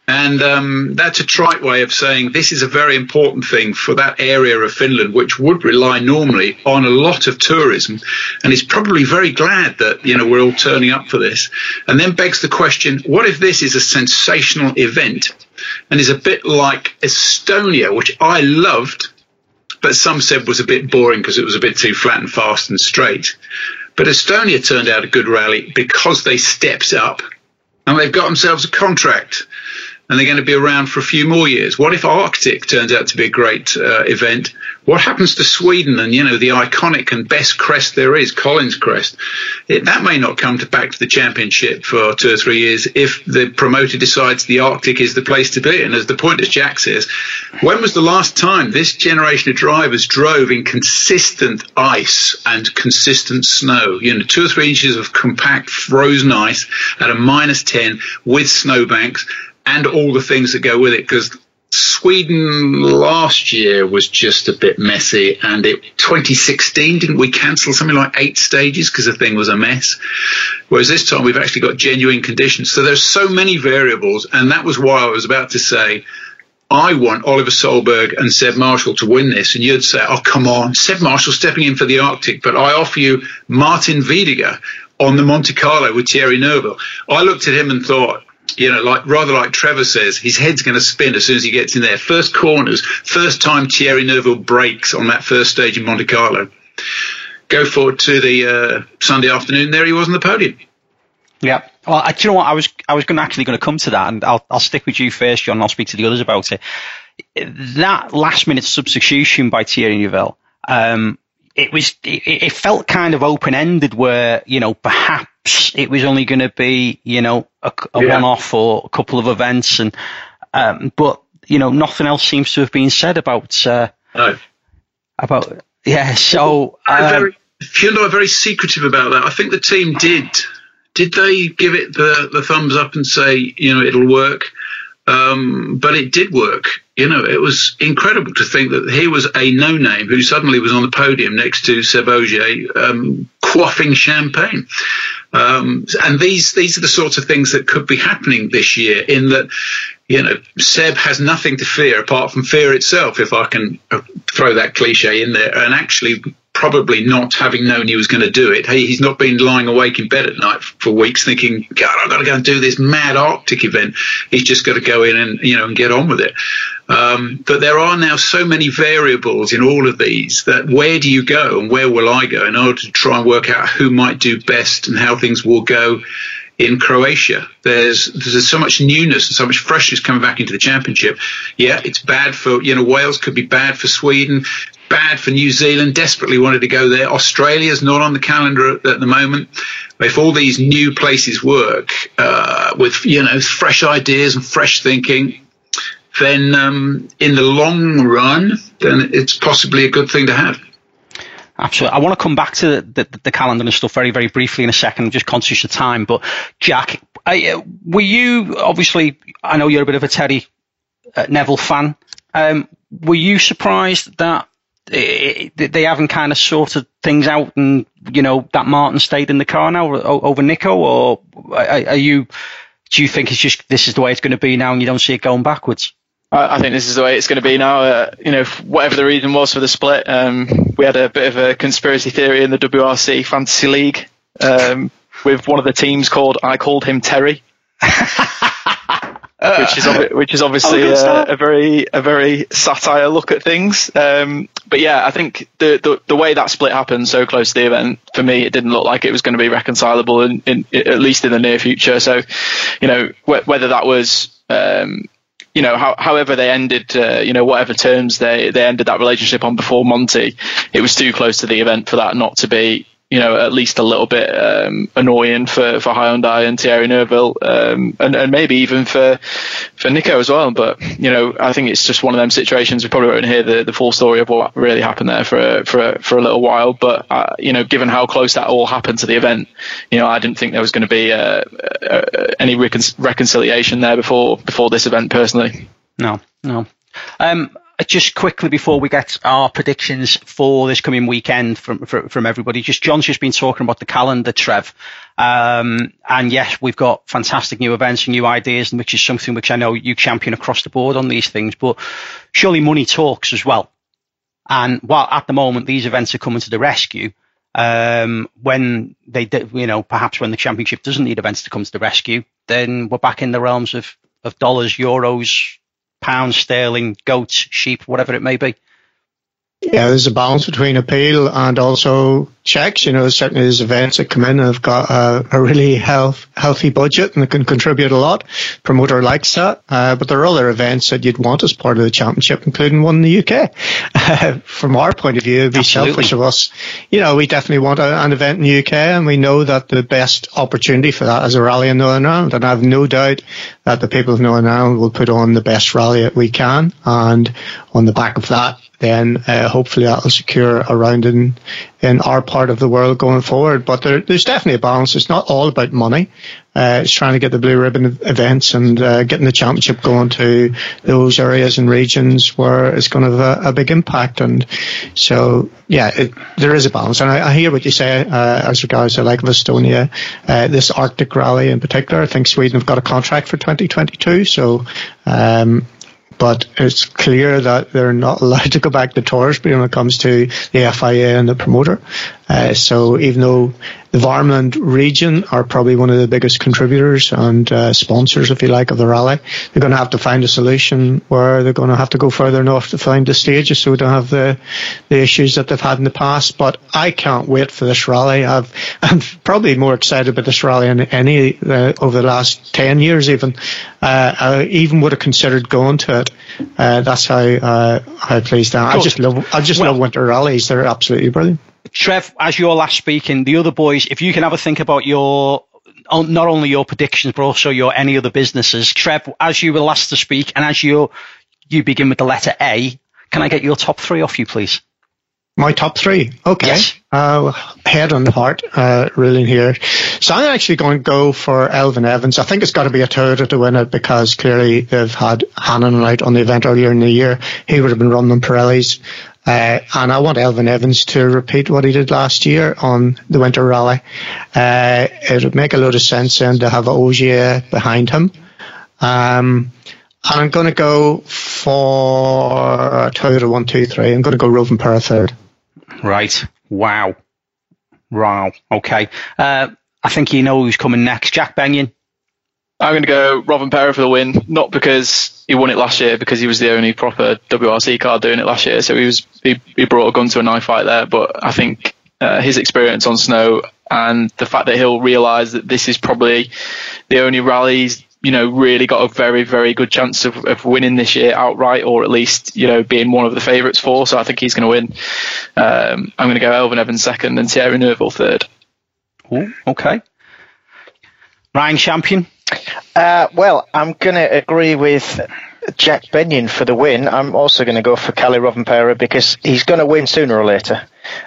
Speaker 5: and um, that's a trite way of saying this is a very important thing for that area of Finland, which would rely normally on a lot of tourism, and is probably very glad that you know we're all turning up for this. And then begs the question: What if this is a sensational event and is a bit like Estonia, which I loved? But some said was a bit boring because it was a bit too flat and fast and straight. But Estonia turned out a good rally because they stepped up and they've got themselves a contract and they're going to be around for a few more years. What if Arctic turns out to be a great uh, event? What happens to Sweden and you know the iconic and best crest there is, Colin's Crest? It, that may not come to back to the championship for two or three years if the promoter decides the Arctic is the place to be. And as the point as Jack says, when was the last time this generation of drivers drove in consistent ice and consistent snow? You know, two or three inches of compact frozen ice at a minus ten with snowbanks and all the things that go with it because Sweden last year was just a bit messy, and it 2016 didn't we cancel something like eight stages because the thing was a mess. Whereas this time we've actually got genuine conditions. So there's so many variables, and that was why I was about to say I want Oliver Solberg and Seb Marshall to win this, and you'd say, "Oh, come on, Seb Marshall stepping in for the Arctic," but I offer you Martijn Wydaeghe on the Monte Carlo with Thierry Neuville. I looked at him and thought, you know, like rather like Trevor says, his head's going to spin as soon as he gets in there. First corners, first time Thierry Neuville breaks on that first stage in Monte Carlo. Go forward to the uh, Sunday afternoon. There he was on the podium.
Speaker 2: Yeah. Well, I, do you know what? I was I was going actually going to come to that, and I'll I'll stick with you first, John. And I'll speak to the others about it. That last minute substitution by Thierry Neuville, um, it was it, it felt kind of open ended, where you know perhaps it was only going to be you know a, a yeah. one off or a couple of events, and um, but you know nothing else seems to have been said about uh, no. about yeah. So
Speaker 5: um, very, Hyundai are very secretive about that. I think the team did did they give it the, the thumbs up and say, you know, it'll work? Um, but it did work. You know, it was incredible to think that here was a no name who suddenly was on the podium next to Seb Ogier, um, quaffing champagne. Um, and these these are the sorts of things that could be happening this year. In that, you know, Seb has nothing to fear apart from fear itself, if I can uh, throw that cliche in there. And actually, probably not having known he was going to do it. He's not been lying awake in bed at night for weeks thinking, God, I've got to go and do this mad Arctic event. He's just got to go in and, you know, and get on with it. Um, but there are now so many variables in all of these that where do you go and where will I go in order to try and work out who might do best and how things will go in Croatia. There's there's so much newness and so much freshness coming back into the championship. Yeah, it's bad for you know Wales could be bad for Sweden bad for New Zealand, desperately wanted to go there. Australia's not on the calendar at, at the moment. If all these new places work uh, with you know fresh ideas and fresh thinking, then um, in the long run, then it's possibly a good thing to have.
Speaker 2: Absolutely. I want to come back to the, the, the, calendar and stuff very, very briefly in a second. I'm just conscious of time. But Jack, I, uh, were you obviously? I know you're a bit of a Thierry uh, Neuville fan. Um, were you surprised that they haven't kind of sorted things out, and you know that Martijn stayed in the car now over Nico, or are you? Do you think it's just this is the way it's going to be now, and you don't see it going backwards?
Speaker 4: I think this is the way it's going to be now. Uh, you know, whatever the reason was for the split, um, we had a bit of a conspiracy theory in the WRC Fantasy League um, with one of the teams called I called him Terry. which is which is obviously a, a, very a very satire look at things. Um, but yeah, I think the, the, the way that split happened so close to the event for me, it didn't look like it was going to be reconcilable in, in, at least in the near future. So, you know, wh- whether that was um, you know, how, however they ended, uh, you know, whatever terms they, they ended that relationship on before Monte, it was too close to the event for that not to be, you know, at least a little bit um, annoying for, for Hyundai and Thierry Neuville, um, and, and maybe even for for Nico as well. But you know, I think it's just one of them situations. We probably won't hear the, the full story of what really happened there for a, for a, for a little while. But uh, you know, given how close that all happened to the event, you know, I didn't think there was going to be uh, uh, any recon- reconciliation there before before this event. Personally,
Speaker 2: no, no. Um, just quickly before we get our predictions for this coming weekend from from, from everybody, just John's just been talking about the calendar, Trev, um, and yes, we've got fantastic new events and new ideas, which is something which I know you champion across the board on these things. But surely money talks as well. And while at the moment these events are coming to the rescue, um, when they, you know, perhaps when the championship doesn't need events to come to the rescue, then we're back in the realms of of dollars, euros, pounds sterling, goats, sheep, whatever it may be.
Speaker 6: Yeah, there's a balance between appeal and also checks. You know, certainly there's events that come in and have got a, a really health, healthy budget and they can contribute a lot. Promoter likes that. Uh, but there are other events that you'd want as part of the championship, including one in the UK. Uh, from our point of view, it'd be Absolutely. selfish of us. You know, we definitely want a, an event in the UK and we know that the best opportunity for that is a rally in Northern Ireland. And I have no doubt that the people of Northern Ireland will put on the best rally that we can. And on the back of that, then uh, hopefully that will secure a round in in our part of the world going forward. But there, there's definitely a balance. It's not all about money. Uh, it's trying to get the blue ribbon events and uh, getting the championship going to those areas and regions where it's going to have a, a big impact. And so, yeah, it, there is a balance. And I, I hear what you say uh, as regards to like Estonia, uh, this Arctic rally in particular. I think Sweden have got a contract for 2022. So um, but it's clear that they're not allowed to go back to Torsby when it comes to the FIA and the promoter. Uh, so even though the Varmland region are probably one of the biggest contributors and uh, sponsors, if you like, of the rally, they're going to have to find a solution where they're going to have to go further north to find the stages so we don't have the, the issues that they've had in the past. But I can't wait for this rally. I've, I'm probably more excited about this rally than any uh, over the last 10 years even. Uh, I even would have considered going to it. Uh, that's how, uh, how pleased I am. I just love, I just well, love winter rallies. They're absolutely brilliant.
Speaker 2: Trev, as you're last speaking, the other boys, if you can have a think about your not only your predictions but also your any other businesses. Trev, as you were last to speak, and as you you begin with the letter A, can I get your top three off you, please?
Speaker 6: My top three. Okay.
Speaker 2: Yes.
Speaker 6: Uh, head on heart, uh, ruling here. So I'm actually going to go for Elfyn Evans. I think it's got to be a Toyota to win it because clearly they've had Hannon out on the event earlier in the year. He would have been running Pirellis. Uh, and I want Elfyn Evans to repeat what he did last year on the Winter Rally. Uh, it would make a lot of sense then to have Ogier behind him. Um, and I'm going to go for Toyota 1, 2, 3. I'm going to go Rovanperä third.
Speaker 2: Right. Wow. Wow. Okay. Uh, I think you know who's coming next. Jack Benyon.
Speaker 4: I'm going to go Rovanperä for the win, not because he won it last year, because he was the only proper WRC car doing it last year. So he was he, he brought a gun to a knife fight there. But I think uh, his experience on snow and the fact that he'll realise that this is probably the only rally he's you know really got a very very good chance of, of winning this year outright, or at least you know being one of the favourites for. So I think he's going to win. Um, I'm going to go Elfyn Evans second and Thierry Neuville third.
Speaker 2: Ooh, okay. Ryan Champion.
Speaker 3: Uh, well, I'm going to agree with Jack Benyon for the win. I'm also going to go for Kalle Rovanperä because he's going to win sooner or later.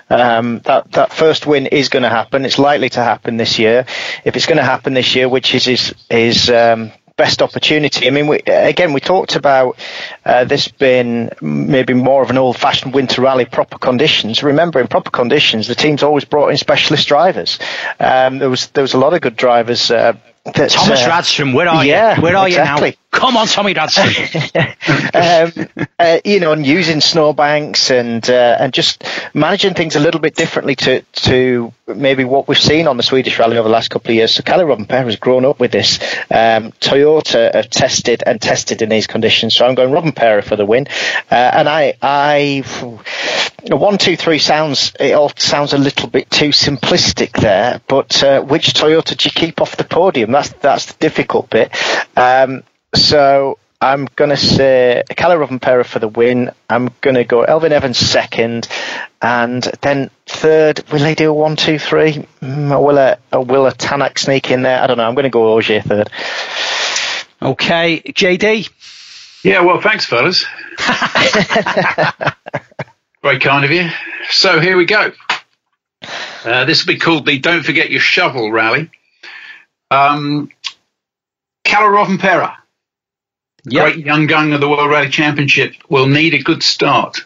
Speaker 3: Um, that that first win is going to happen. It's likely to happen this year. If it's going to happen this year, which is his his um, best opportunity. I mean, we, again, we talked about uh, this being maybe more of an old-fashioned winter rally, proper conditions. Remember, in proper conditions, the team's always brought in specialist drivers. Um, there was there was a lot of good drivers. Uh,
Speaker 2: that, Thomas uh, Radstrom, where are
Speaker 3: yeah,
Speaker 2: you? Where are
Speaker 3: exactly.
Speaker 2: you now? Come on, Tommy Radstrom.
Speaker 3: um, uh, you know, and using snowbanks and uh, and just managing things a little bit differently to to maybe what we've seen on the Swedish rally over the last couple of years. So Kalle Rovanperä has grown up with this. Um, Toyota have tested and tested in these conditions. So I'm going Robin Rovanperä for the win. Uh, and I, I, one, two, three sounds, it all sounds a little bit too simplistic there, but uh, which Toyota do you keep off the podium? That's, that's the difficult bit. Um, so I'm going to say Kalle Rovanperä for the win. I'm going to go Elfyn Evans second. And then third, will they do a one, two, three? Mm, or will a, or will a Tanak sneak in there? I don't know. I'm going to go Ogier third.
Speaker 2: Okay. JD?
Speaker 5: Yeah, well, thanks, fellas. Very kind of you. So here we go. Uh, this will be called the Don't Forget Your Shovel Rally. Um, Kalle Rovanperä yep. great young gun of the World Rally Championship, will need a good start.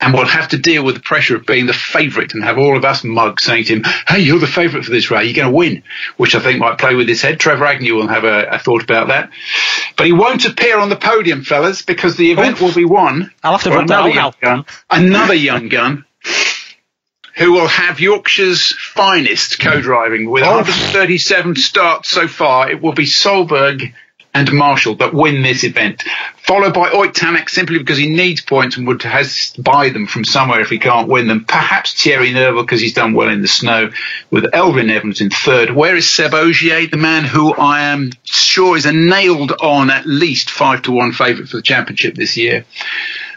Speaker 5: And will have to deal with the pressure of being the favourite and have all of us mugs saying to him, hey, you're the favourite for this rally, you're going to win, which I think might play with his head. Trevor Agnew will have a, a thought about that. But he won't appear on the podium, fellas, because the event Oof. will be won.
Speaker 2: I'll have to run another young
Speaker 5: gun. Another young gun who will have Yorkshire's finest co-driving with 137 starts so far. It will be Solberg and Marshall that win this event, followed by Ott simply because he needs points and would has to buy them from somewhere if he can't win them. Perhaps Thierry Neuville because he's done well in the snow, with Elfyn Evans in third. Where is Seb Ogier, the man who I am sure is a nailed on at least five to one favourite for the championship this year?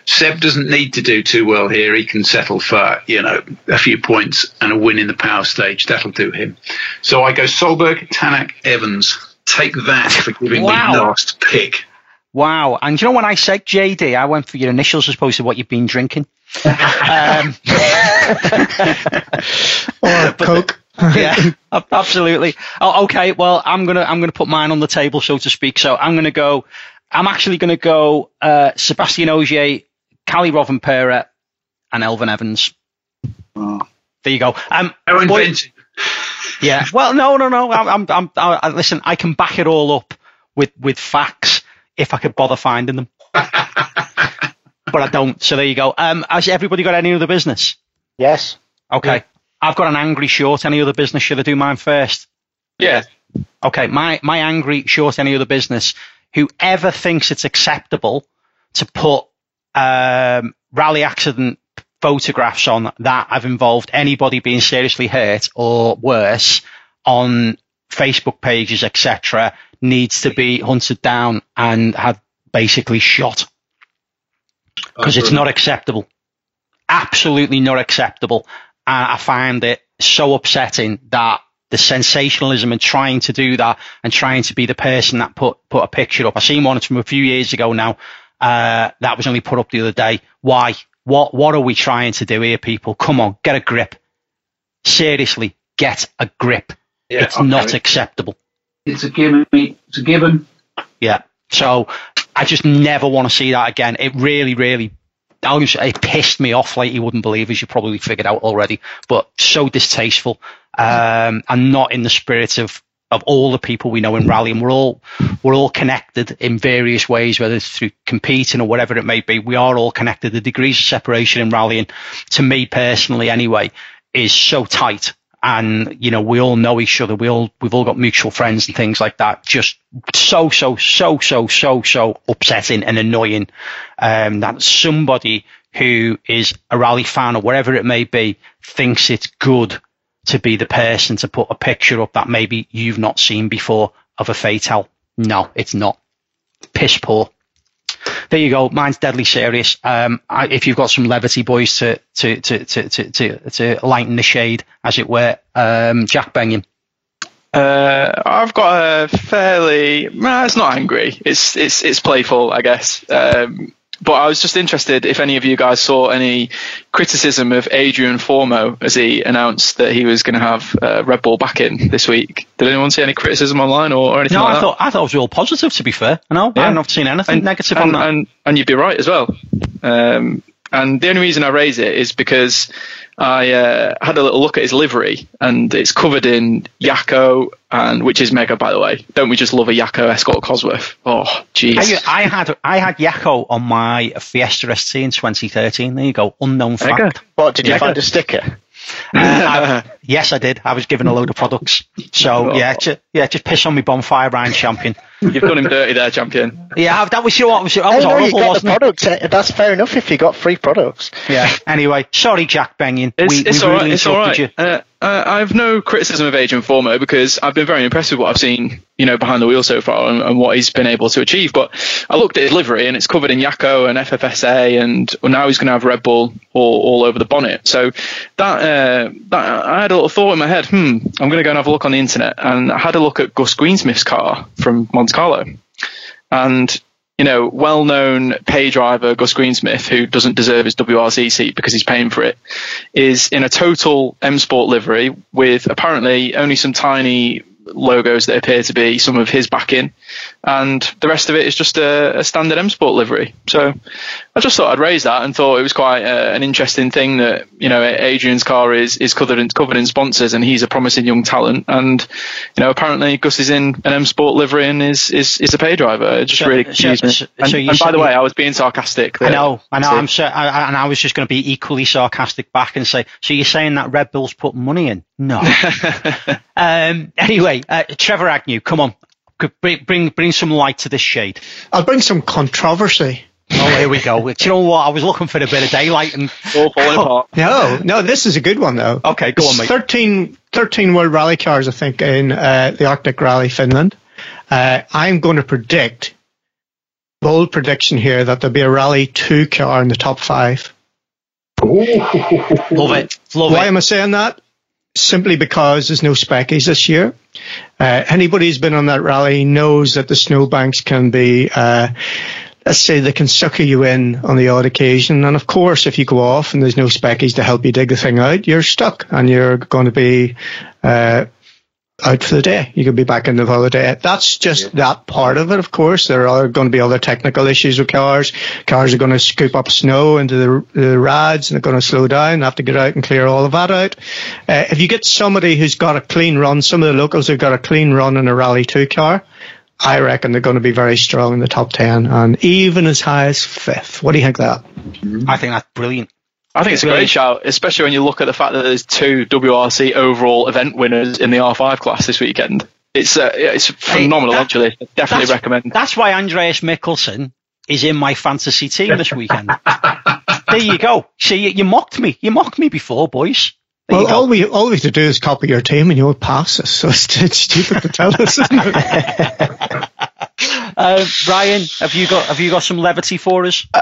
Speaker 5: Seb doesn't need to do too well here. He can settle for, you know, a few points and a win in the power stage. That'll do him. So I go Solberg, Tanak, Evans. Take that for giving wow. me last pick.
Speaker 2: Wow. And you know, when I said JD, I went for your initials as opposed to what you've been drinking. um,
Speaker 6: or Coke.
Speaker 2: yeah, absolutely. Oh, okay, well, I'm gonna I'm gonna put mine on the table, so to speak. So I'm gonna go. I'm actually gonna go uh, Sébastien Ogier, Kalle Rovanperä, and Elfyn Evans. Oh. There you go. Um,
Speaker 5: How inventive.
Speaker 2: Yeah. Well, no, no, no. I'm, I'm, I'm, I, listen, I can back it all up with, with facts if I could bother finding them. but I don't. So there you go. Um, has everybody got any other business?
Speaker 3: Yes.
Speaker 2: Okay. I've got an angry short. Any other business? Should I do mine first?
Speaker 4: Yeah.
Speaker 2: Okay. My my angry short. Any other business? Whoever thinks it's acceptable to put um, rally accident photographs on that have involved anybody being seriously hurt or worse on Facebook pages, etc., needs to be hunted down and had basically shot because it's not acceptable. Absolutely not acceptable. And I find it so upsetting that the sensationalism and trying to do that and trying to be the person that put put a picture up. I seen one from a few years ago now. Uh, that was only put up the other day. Why? What what are we trying to do here, people? Come on, get a grip. Seriously, get a grip.
Speaker 5: Yeah,
Speaker 2: it's
Speaker 5: okay.
Speaker 2: not acceptable.
Speaker 5: It's a given. It's a given.
Speaker 2: Yeah. So I just never want to see that again. It really, really, it pissed me off like you wouldn't believe, as you probably figured out already. But so distasteful, um, and not in the spirit of of all the people we know in rally, and we're all we're all connected in various ways, whether it's through competing or whatever it may be. We are all connected. The degrees of separation in rallying, to me personally, anyway, is so tight and you know we all know each other we all we've all got mutual friends and things like that just so so so so so so upsetting and annoying um that somebody who is a rally fan or wherever it may be thinks it's good to be the person to put a picture up that maybe you've not seen before of a fatal no it's not piss poor there you go. Mine's deadly serious. Um, I, if you've got some levity, boys, to to to to to, to, to lighten the shade, as it were, um, Jack Benyon.
Speaker 4: Uh, I've got a fairly. Nah, it's not angry. It's it's it's playful, I guess. Um, but I was just interested if any of you guys saw any criticism of Adrien Fourmaux as he announced that he was going to have uh, Red Bull back in this week. Did anyone see any criticism online or, or anything
Speaker 2: No,
Speaker 4: like
Speaker 2: I
Speaker 4: that?
Speaker 2: thought I thought it was all positive. To be fair, no,
Speaker 4: Yeah.
Speaker 2: I've not seen anything negative on that.
Speaker 4: And, and you'd be right as well. Um, and the only reason I raise it is because I uh, had a little look at his livery, and it's covered in Yacco, and which is mega, by the way. Don't we just love a Yacco Escort Cosworth? Oh, jeez.
Speaker 2: I, I had I had Yacco on my Fiesta ST in 2013. There you go, unknown fact.
Speaker 4: go.
Speaker 3: What did you
Speaker 4: Yeah.
Speaker 3: find a sticker?
Speaker 2: Uh, I- yes, I did. I was given a load of products. So yeah, ju- yeah, just piss on me bonfire, Ryan Champion.
Speaker 4: You've done him dirty there, champion.
Speaker 2: Yeah, that was you know what was that was
Speaker 3: Hey, no, you
Speaker 2: horrible,
Speaker 3: got the
Speaker 2: wasn't it?
Speaker 3: products. eh, That's fair enough if you got free products.
Speaker 2: Yeah. Anyway, sorry, Jack Benyon.
Speaker 4: It's,
Speaker 2: we
Speaker 4: it's
Speaker 2: we
Speaker 4: all
Speaker 2: really
Speaker 4: right. It's all
Speaker 2: interrupted
Speaker 4: right.
Speaker 2: you.
Speaker 4: Uh, uh, I have no criticism of Adrien Fourmaux because I've been very impressed with what I've seen, you know, behind the wheel so far and, and what he's been able to achieve. But I looked at his livery and it's covered in Yacco and FFSA, and well, now he's going to have Red Bull all, all over the bonnet. So that uh, that I had a little thought in my head. Hmm, I'm going to go and have a look on the internet, and I had a look at Gus Greensmith's car from Monte Carlo, and you know, well-known pay driver Gus Greensmith, who doesn't deserve his WRC seat because he's paying for it, is in a total M Sport livery with apparently only some tiny logos that appear to be some of his backing, and the rest of it is just a, a standard M Sport livery. So I just thought I'd raise that and thought it was quite uh, an interesting thing that you know Adrien's car is is covered in covered in sponsors and he's a promising young talent, and you know apparently Gus is in an M Sport livery and is is, is a pay driver. It just
Speaker 2: So-
Speaker 4: really
Speaker 2: so-
Speaker 4: confused me.
Speaker 2: so-
Speaker 4: And,
Speaker 2: so
Speaker 4: and by the way, I was being sarcastic.
Speaker 2: I know, I know. I'm I, I- and I was just going to be equally sarcastic back and say, so you're saying that Red Bull's put money in? No. um, anyway, uh, Trevor Agnew, come on, Could bring, bring bring some light to this shade.
Speaker 6: I'll bring some controversy.
Speaker 2: Oh, here we go. Do you know what? I was looking for a bit of daylight, and
Speaker 4: all falling apart.
Speaker 6: No, no, this is a good one though.
Speaker 2: Okay, go on,
Speaker 6: It's
Speaker 2: mate.
Speaker 6: 13, 13 World Rally cars, I think, in uh, the Arctic Rally Finland. Uh, I'm going to predict, bold prediction here, that there'll be a Rally 2 car in the top five.
Speaker 2: love it, love
Speaker 6: Why
Speaker 2: it.
Speaker 6: am I saying that? Simply because there's no speckies this year. Uh, anybody who's been on that rally knows that the snowbanks can be, uh, let's say they can sucker you in on the odd occasion. And of course, if you go off and there's no speckies to help you dig the thing out, you're stuck and you're going to be, uh, out for the day. You could be back in the holiday. That's just that part of it, of course. There are going to be other technical issues with cars. Cars are going to scoop up snow into the, the rads and they're going to slow down, have to get out and clear all of that out. Uh, if you get somebody who's got a clean run, some of the locals who've got a clean run in a Rally 2 car, I reckon they're going to be very strong in the top 10 and even as high as fifth. What do you think of that?
Speaker 2: I think that's brilliant.
Speaker 4: I think it's a great shout, especially when you look at the fact that there's two WRC overall event winners in the R5 class this weekend. It's uh, it's phenomenal,
Speaker 2: that-
Speaker 4: actually. Definitely
Speaker 2: That's-
Speaker 4: recommend.
Speaker 2: That's why Andreas Mikkelsen is in my fantasy team this weekend. there you go. See, you, you mocked me. You mocked me before, boys. There
Speaker 6: Well, all we all we have to do is copy your team and you'll pass us. So it's, it's stupid to tell us. Isn't?
Speaker 2: Uh, Ryan, have you got have you got some levity for us?
Speaker 3: Uh,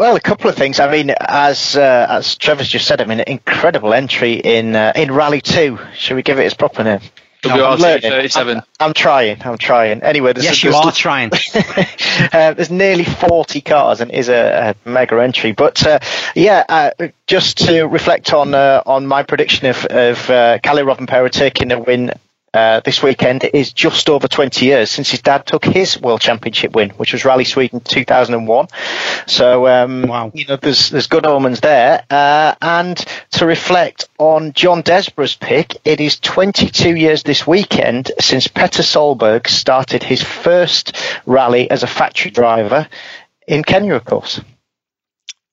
Speaker 3: well, a couple of things. I mean, as uh, as Trevor's just said, I mean, incredible entry in uh, in Rally Two. Should we give it its proper name? I'm
Speaker 4: WRC
Speaker 3: learning.
Speaker 4: 37.
Speaker 3: I'm, I'm trying. I'm trying. Anyway, there's,
Speaker 2: Yes, you
Speaker 3: there's-
Speaker 2: are trying.
Speaker 3: uh, there's nearly 40 cars and it is a, a mega entry. But uh, yeah, uh, just to reflect on uh, on my prediction of, of uh, Kalle Rovanperä taking a win. Uh, this weekend it is just over 20 years since his dad took his World Championship win, which was Rally Sweden 2001. So um,
Speaker 2: Wow.
Speaker 3: you know, there's there's good omens there. Uh, and to reflect on John Desborough's pick, it is 22 years this weekend since Petter Solberg started his first rally as a factory driver in Kenya, of course.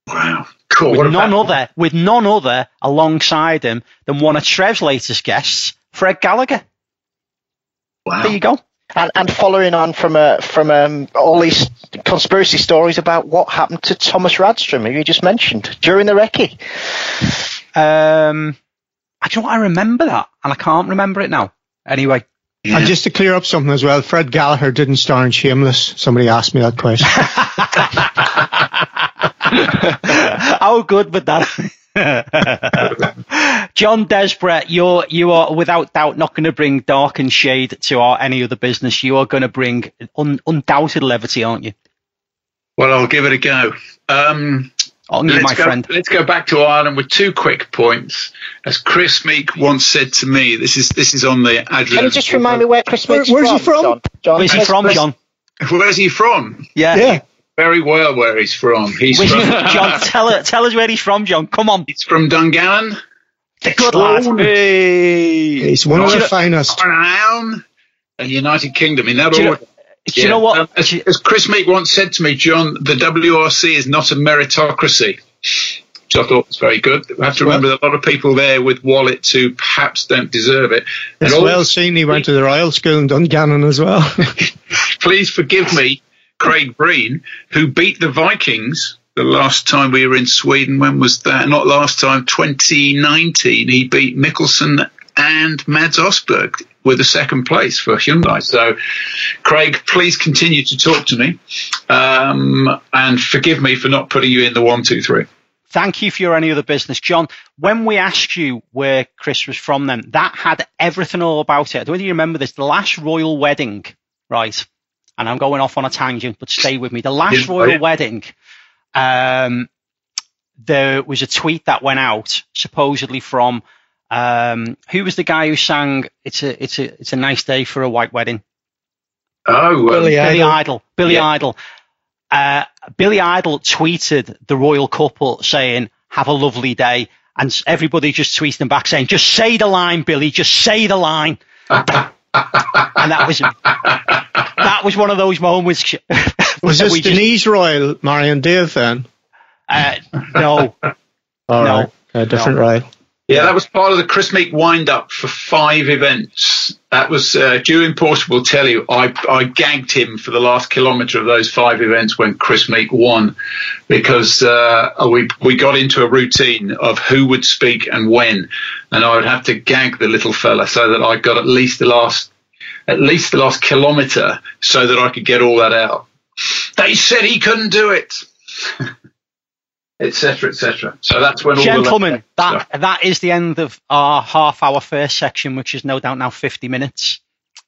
Speaker 5: Wow. Cool.
Speaker 2: with none
Speaker 5: about,
Speaker 2: other with none other alongside him than one of Trev's latest guests, Fred Gallagher.
Speaker 5: Wow.
Speaker 2: There you go.
Speaker 3: And, and following on from uh, from um, all these conspiracy stories about what happened to Thomas Radstrom, who you just mentioned during the recce.
Speaker 2: Um, I don't. I remember that, and I can't remember it now. Anyway,
Speaker 6: And just to clear up something as well, Fred Gallagher didn't star in Shameless. Somebody asked me that question.
Speaker 2: how good would that? John Desborough, you're you are without doubt not going to bring dark and shade to our any other business. You are going to bring un, undoubted levity, aren't you?
Speaker 5: Well, I'll give it a go. Um,
Speaker 2: On you,
Speaker 5: let's,
Speaker 2: my
Speaker 5: go,
Speaker 2: friend.
Speaker 5: let's go back to Ireland with two quick points. As Kris Meeke once said to me, this is this is on the Adrian.
Speaker 3: Can you just remind me where Kris
Speaker 6: Where-
Speaker 3: Meeke's
Speaker 6: where's he from?
Speaker 3: John? John,
Speaker 2: Where's he from, John?
Speaker 5: Where's he from?
Speaker 2: Yeah.
Speaker 6: yeah.
Speaker 5: Very well, where he's from. He's from,
Speaker 2: John, tell her, tell us where he's from, John. Come on,
Speaker 5: he's from Dungannon,
Speaker 2: the good lad.
Speaker 6: He's one of the finest.
Speaker 5: Ireland, and United Kingdom. In that
Speaker 2: Do you know-
Speaker 5: order.
Speaker 2: Do you know what?
Speaker 5: Um, as, as Kris Meeke once said to me, John, the WRC is not a meritocracy. Which I thought was very good. We have to remember that a lot of people there with wallets who perhaps don't deserve it.
Speaker 6: It's
Speaker 5: And
Speaker 6: well
Speaker 5: also-
Speaker 6: seen he went to the Royal School in Dungannon as well.
Speaker 5: please forgive me, Craig Breen, who beat the Vikings the last time we were in Sweden. When was that? Not last time, 2019. He beat Mikkelsen and Mads Østberg with the second place for Hyundai. So, Craig, please continue to talk to me. Um, and forgive me for not putting you in the one, two, three.
Speaker 2: Thank you for your any other business, John. When we asked you where Kris was from, then that had everything all about it. I don't know whether you remember this. The last royal wedding, right? And I'm going off on a tangent, but stay with me. The last
Speaker 5: Yeah,
Speaker 2: royal
Speaker 5: yeah.
Speaker 2: wedding, um, there was a tweet that went out supposedly from um, who was the guy who sang "It's a it's a it's a nice day for a white wedding."
Speaker 5: Oh, um,
Speaker 6: Billy
Speaker 2: Billy
Speaker 6: Idol.
Speaker 2: Idol. Billy
Speaker 5: Yeah.
Speaker 2: Idol. Uh, Billy Idol tweeted the royal couple saying, "Have a lovely day," and everybody just tweeted him back saying, "Just say the line, Billy. Just say the line." and that was that was one of those moments.
Speaker 6: Was this
Speaker 2: we just-
Speaker 6: Denise Royal, Marion Dave then?
Speaker 2: uh, no,
Speaker 6: All
Speaker 2: No.
Speaker 6: right, A different Royal.
Speaker 5: Yeah, that was part of the Kris Meeke wind up for five events. That was uh, Porsche will tell you. I I gagged him for the last kilometre of those five events when Kris Meeke won, because uh, we we got into a routine of who would speak and when, and I would have to gag the little fella so that I got at least the last at least the last kilometre so that I could get all that out. They said he couldn't do it. Etc. Etc. So that's when all
Speaker 2: gentlemen,
Speaker 5: the
Speaker 2: that that is the end of our half-hour first section, which is no doubt now 50 minutes.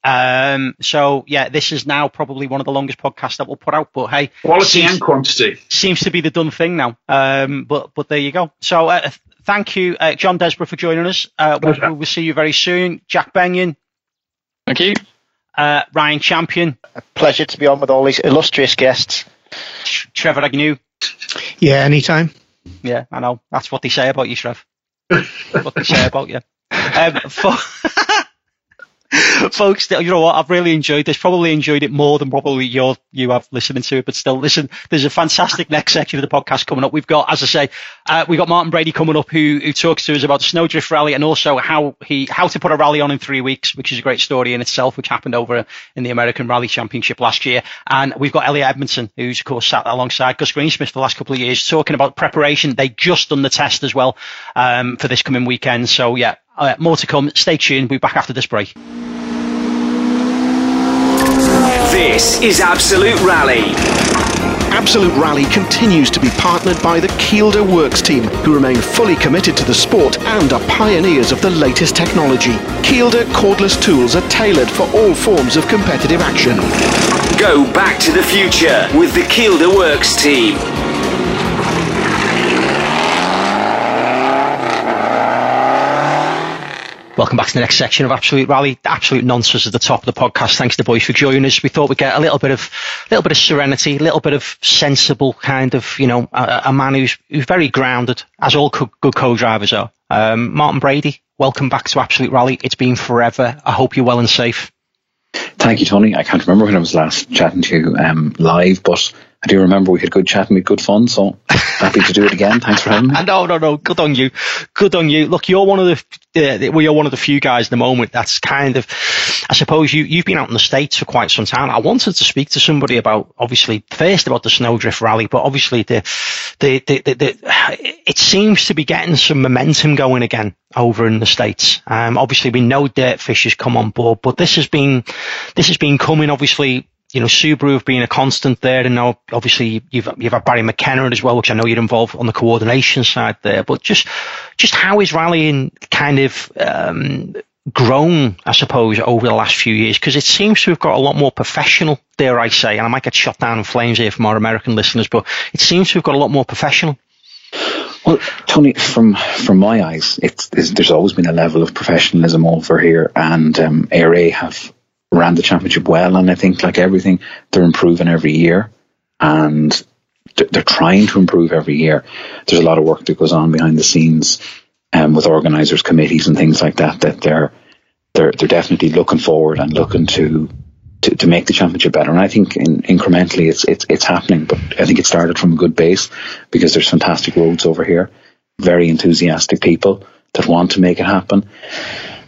Speaker 2: Um, so yeah, this is now probably one of the longest podcasts that we'll put out. But hey,
Speaker 5: quality
Speaker 2: seems-
Speaker 5: and quantity.
Speaker 2: seems to be the done thing now. Um, but but there you go. So uh, thank you, uh, John Desborough, for joining us. Uh, we'll,
Speaker 5: Pleasure.
Speaker 2: we'll see you very soon. Jack Benyon,
Speaker 4: Thank you.
Speaker 2: uh, Ryan Champion, A
Speaker 3: Pleasure to be on with all these illustrious guests.
Speaker 2: Trevor Agnew.
Speaker 6: Yeah, anytime.
Speaker 2: Yeah, I know. That's what they say about you, Trev. what they say about you. Um, for folks. You know what? I've really enjoyed this. Probably enjoyed it more than probably you you have listening to it. But still, listen. There's a fantastic next section of the podcast coming up. We've got, as I say, uh, we've got Martin Brady coming up who who talks to us about the Snowdrift Rally and also how he how to put a rally on in three weeks, which is a great story in itself, which happened over in the American Rally Championship last year. And we've got Elliot Edmondson, who's of course sat alongside Gus Greensmith for the last couple of years, talking about preparation. They just done the test as well um, for this coming weekend. So yeah, uh, more to come. Stay tuned. We'll be back after this break.
Speaker 1: This is Absolute Rally.
Speaker 7: Absolute Rally continues to be partnered by the Kielder Works team, who remain fully committed to the sport and are pioneers of the latest technology. Kielder cordless tools are tailored for all forms of competitive action.
Speaker 1: Go back to the future with the Kielder Works team.
Speaker 2: Welcome back to the next section of Absolute Rally. Absolute nonsense at the top of the podcast. Thanks to the boys for joining us. We thought we'd get a little bit of, little bit of serenity, a little bit of sensible kind of, you know, a, a man who's, who's very grounded, as all co- good co-drivers are. Um, Martin Brady, welcome back to Absolute Rally. It's been forever. I hope you're well and safe.
Speaker 8: Thank you, Tony. I can't remember when I was last chatting to you um, live, but I do remember we had good chat and we had good fun. So happy to do it again. Thanks for having me.
Speaker 2: no, no, no. Good on you. Good on you. Look, you're one of the uh, you're one of the few guys at the moment that's kind of, I suppose you you've been out in the states for quite some time. I wanted to speak to somebody about obviously first about the Snowdrift Rally, but obviously the the the, the, the it seems to be getting some momentum going again over in the states. Um, obviously we know Dirtfish has come on board, but this has been this has been coming obviously you know, Subaru have been a constant there, and now obviously you've you've had Barry McKenna as well, which I know you're involved on the coordination side there. But just just how is rallying kind of um, grown, I suppose, over the last few years? Because it seems to have got a lot more professional, dare I say, and I might get shot down in flames here from our American listeners, but it seems to have got a lot more professional.
Speaker 8: Well, Tony, from from my eyes, it's, it's, there's always been a level of professionalism over here, and um, ARA have ran the championship well, and I think like everything, they're improving every year, and they're trying to improve every year. There's a lot of work that goes on behind the scenes, um, with organisers, committees, and things like that. That they're they're they're definitely looking forward and looking to to, to make the championship better. And I think in, incrementally it's it's it's happening. But I think it started from a good base because there's fantastic roads over here, very enthusiastic people that want to make it happen.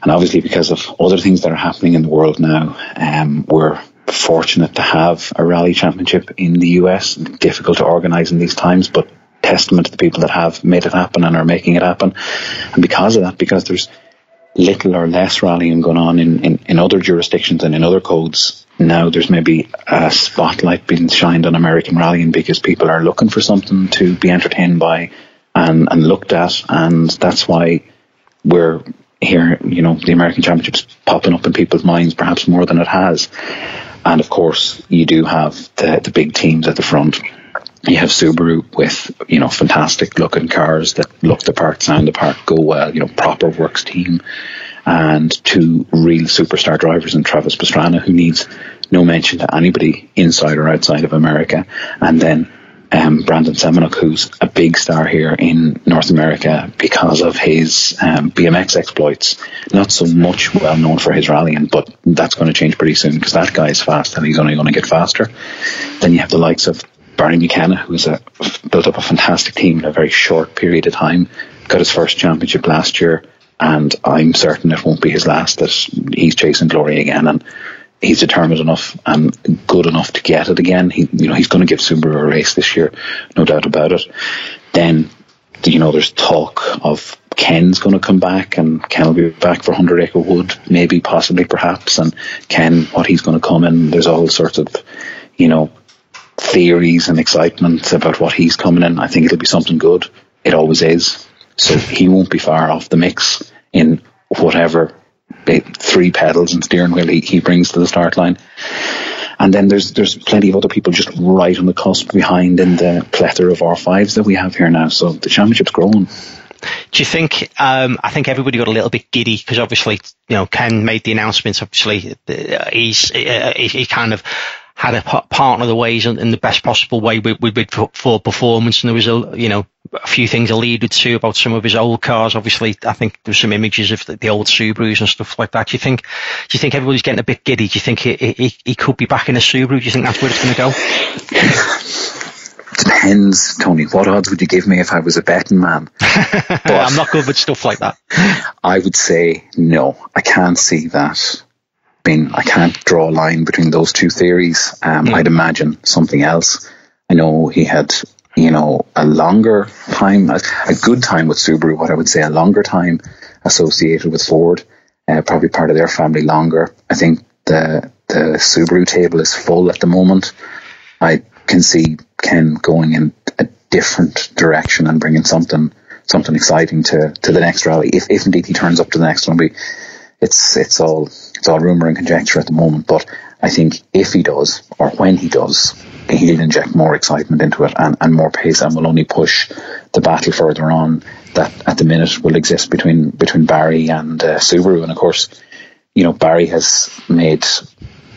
Speaker 8: And obviously, because of other things that are happening in the world now, um, we're fortunate to have a rally championship in the US. Difficult to organise in these times, but testament to the people that have made it happen and are making it happen. And because of that, because there's little or less rallying going on in, in, in other jurisdictions and in other codes, now there's maybe a spotlight being shined on American rallying because people are looking for something to be entertained by and, and looked at. And that's why we're here, you know, the American Championships popping up in people's minds perhaps more than it has. And of course, you do have the, the big teams at the front. You have Subaru with, you know, fantastic looking cars that look the part, sound the part, go well, you know, proper works team. And two real superstar drivers in Travis Pastrana, who needs no mention to anybody inside or outside of America. And then um, Brandon Semenuk, who's a big star here in North America because of his um, BMX exploits. Not so much well known for his rallying, but that's going to change pretty soon because that guy is fast and he's only going to get faster. Then you have the likes of Barry McKenna, who's a, built up a fantastic team in a very short period of time. Got his first championship last year, and I'm certain it won't be his last. That he's chasing glory again, and he's determined enough and good enough to get it again. He, you know, he's going to give Subaru a race this year, no doubt about it. Then, you know, there's talk of Ken's going to come back and Ken will be back for 100 Acre Wood, maybe, possibly, perhaps. And Ken, what he's going to come in, there's all sorts of, you know, theories and excitement about what he's coming in. I think it'll be something good. It always is. So he won't be far off the mix in whatever three pedals and steering wheel he, he brings to the start line. And then there's there's plenty of other people just right on the cusp behind in the plethora of R5s that we have here now. So the championship's growing.
Speaker 2: Do you think? Um, I think everybody got a little bit giddy because obviously, you know, Ken made the announcements. Obviously, uh, he's uh, he, he, kind of had a partner the ways in, in the best possible way with, with, with Ford Performance, and there was a you know a few things alluded to about some of his old cars. Obviously, I think there's some images of the, the, old Subarus and stuff like that. Do you think? Do you think everybody's getting a bit giddy? Do you think he, he, he could be back in a Subaru? Do you think that's where it's going to
Speaker 8: go? Depends, Tony. What odds would you give me if I was a betting man?
Speaker 2: I'm not good with stuff like that.
Speaker 8: I would say no. I can't see that. I mean, I can't draw a line between those two theories. Um, mm. I'd imagine something else. I know he had you know, a longer time, a, a, good time with Subaru, what I would say a longer time associated with Ford, uh, probably part of their family longer. I think the the Subaru table is full at the moment. I can see Ken going in a different direction and bringing something something exciting to, to the next rally. If, if indeed he turns up to the next one, we, it's it's all it's all rumor and conjecture at the moment. But I think if he does, or when he does, he'll inject more excitement into it and, and more pace and will only push the battle further on that at the minute will exist between between Barry and uh, Subaru. And of course, you know, Barry has made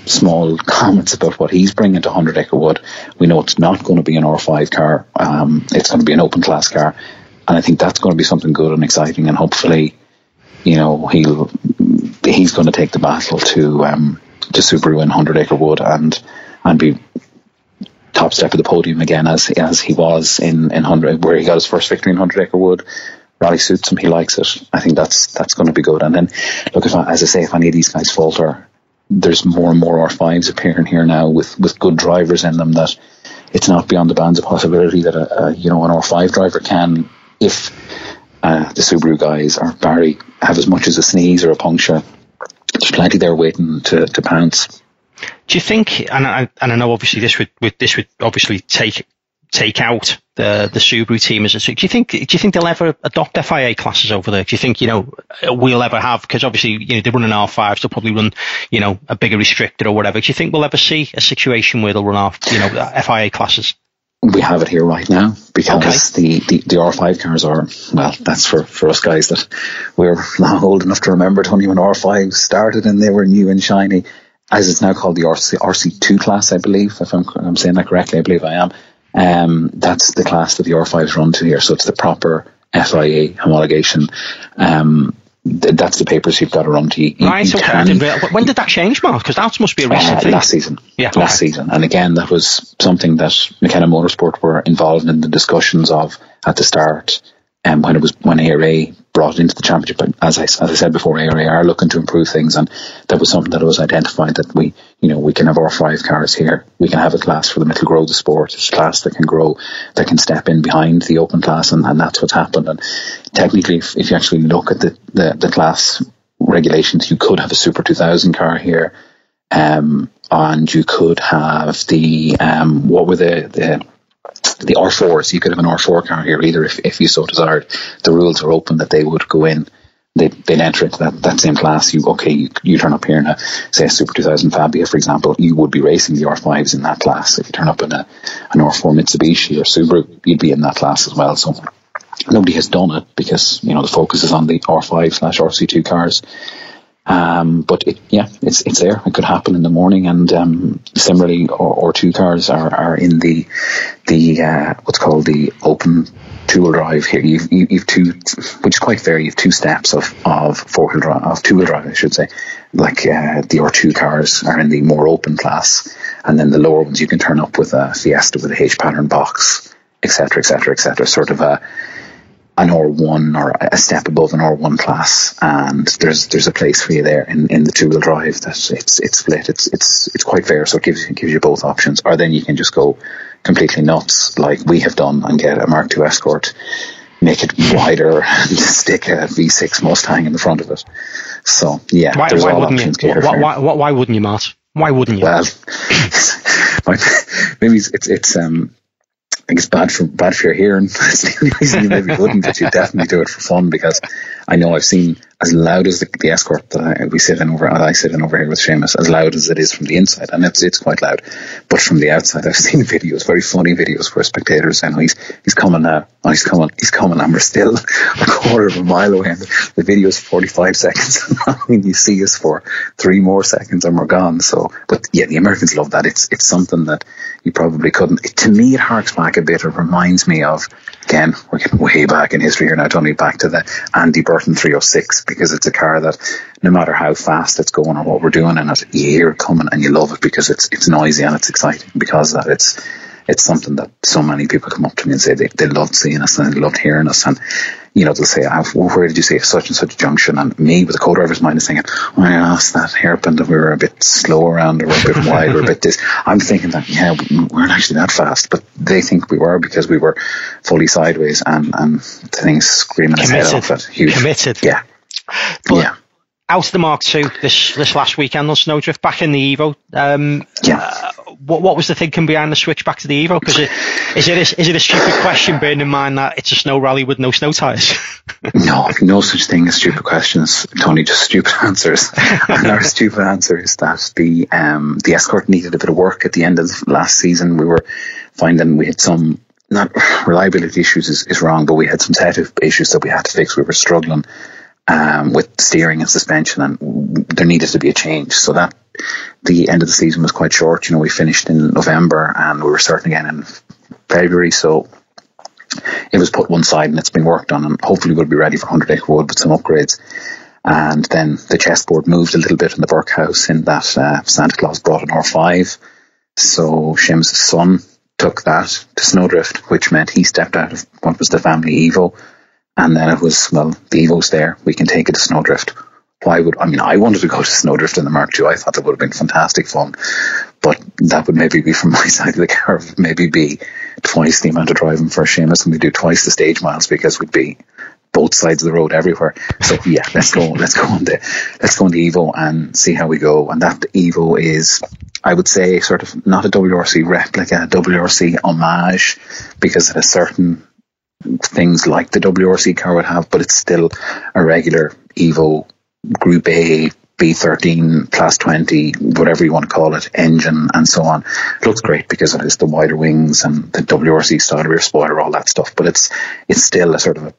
Speaker 8: small comments about what he's bringing to 100 Acre Wood. We know it's not going to be an R5 car. Um, it's going to be an open class car. And I think that's going to be something good and exciting. And hopefully, you know, he'll, he's going to take the battle to, um, to Subaru in 100 Acre Wood and, and be top step of the podium again as as he was in in hundred where he got his first victory in hundred acre wood. Rally suits him. He likes it. I think that's that's going to be good. And then look, if I, as I say, if any of these guys falter, there's more and more R5s appearing here now with with good drivers in them that it's not beyond the bounds of possibility that a, a you know an R5 driver can if uh, the Subaru guys or Barry have as much as a sneeze or a puncture. There's plenty there waiting to, to pounce.
Speaker 2: Do you think? And I, and I know obviously this would, would this would obviously take take out the the Subaru team as a. Do you think? Do you think they'll ever adopt FIA classes over there? Do you think you know we'll ever have? Because obviously you know they run an R5, so they'll probably run you know a bigger restricted or whatever. Do you think we'll ever see a situation where they'll run off you know FIA classes?
Speaker 8: We have it here right now because okay. the, the, the R5 cars are, well, that's for, for us guys that we're not old enough to remember, Tony, when R5 started and they were new and shiny as it's now called the RC, RC2 class, I believe, if I'm, I'm saying that correctly, I believe I am. Um, that's the class that the R5s run to here. So it's the proper FIA homologation. Um, th- that's the papers you've got to run to. You,
Speaker 2: right. You can, when did that change, Mark? Because that must be a recent uh, thing.
Speaker 8: Last season. Yeah. Last okay. season. And again, that was something that McKenna Motorsport were involved in the discussions of at the start um, when it was when ARA brought into the championship. But as I, as I said before, ARA are looking to improve things, and that was something that was identified that we, you know, we can have R5 cars here. We can have a class for them. It'll grow the sport. It's a class that can grow, that can step in behind the open class, and, and that's what's happened. And technically, if, if you actually look at the, the, the class regulations, you could have a Super 2000 car here. Um, and you could have the um, what were the the the R4s. You could have an R4 car here either if, if you so desired. The rules are open that they would go in. They, they'd enter into that, that same class. You okay? You, you turn up here in a say a Super 2000 Fabia, for example. You would be racing the R5s in that class. If you turn up in a an R4 Mitsubishi or Subaru, you'd be in that class as well. So nobody has done it because you know the focus is on the R5 slash RC2 cars. Um, but it, yeah, it's it's there. It could happen in the morning, and um, similarly, or, R2 cars are, are in the the uh, what's called the open two wheel drive here. You've, you've two, which is quite fair. You've two steps of of four wheel drive, of two wheel drive, I should say. Like uh, the R2 cars are in the more open class, and then the lower ones you can turn up with a Fiesta with a H pattern box, etc., etc., etc. Sort of a an R1 or a step above an R1 class, and there's there's a place for you there in, in the two wheel drive that it's it's split. It's it's it's quite fair, so it gives it gives you both options. Or then you can just go completely nuts like we have done and get a Mark II Escort, make it wider, and stick a V6 Mustang in the front of it. So yeah,
Speaker 2: why, there's why all options. You? Why, why, why, why wouldn't you, Matt? Why wouldn't you?
Speaker 8: Well, maybe it's it's, it's um think it's bad for bad for your hearing. It's the only reason you maybe wouldn't, but you definitely do it for fun because I know I've seen as loud as the, the escort that I, we sit in over, I sit in over here with Seamus, as loud as it is from the inside, and it's it's quite loud. But from the outside, I've seen videos, very funny videos where spectators saying, "Oh, he's he's coming now, oh, he's coming, he's coming," and we're still a quarter of a mile away. And the, the video is forty five seconds. Mean, you see us for three more seconds and we're gone. So, but yeah, the Americans love that. It's it's something that you probably couldn't. It, to me, it harks back a bit. It reminds me of again, we're getting way back in history here now, Tony, back to the Andy Burton 306 because it's a car that no matter how fast it's going or what we're doing in it, you hear it coming and you love it because it's it's noisy and it's exciting because of that. It's it's something that so many people come up to me and say they, they loved seeing us and they loved hearing us. And, you know, they'll say, oh, where did you see such and such a junction? And me with the co-driver's mind is thinking, I lost that hairpin that we were a bit slow around or a bit wide or a bit this. I'm thinking that, yeah, we weren't actually that fast, but they think we were because we were fully sideways and, and the thing's screaming its head off it.
Speaker 2: Huge. Committed.
Speaker 8: Yeah.
Speaker 2: But yeah out of the Mark II this this last weekend on Snowdrift, back in the Evo. Um,
Speaker 8: yeah. Uh,
Speaker 2: what what was the thinking behind the switch back to the Evo? Because is it a, is it a stupid question, bearing in mind that it's a snow rally with no snow tires?
Speaker 8: no, no such thing as stupid questions, Tony. Just stupid answers. and our stupid answer is that the um, the escort needed a bit of work at the end of last season. We were finding we had some not reliability issues is, is wrong, but we had some setup issues that we had to fix. We were struggling um, with steering and suspension, and there needed to be a change. So that the end of the season was quite short. You know, we finished in November and we were starting again in February. So it was put one side and it's been worked on, and hopefully we'll be ready for 100 Acre Wood with some upgrades. And then the chessboard moved a little bit in the Burke house in that uh, Santa Claus brought an R5. So Shim's son took that to Snowdrift, which meant he stepped out of what was the family Evo and then it was, well, the Evo's there. We can take it to Snowdrift. Why would, I mean, I wanted to go to Snowdrift in the Mark II. I thought that would have been fantastic fun. But that would maybe be from my side of the car, maybe be twice the amount of driving for Seamus and we do twice the stage miles because we'd be both sides of the road everywhere. So yeah, let's go, let's go on the, let's go on the Evo and see how we go. And that Evo is, I would say, sort of not a WRC replica, a WRC homage because it has certain things like the WRC car would have, but it's still a regular Evo Group A B13 plus 20, whatever you want to call it, engine and so on. It looks great because it has the wider wings and the WRC style rear spoiler, all that stuff. But it's it's still a sort of a,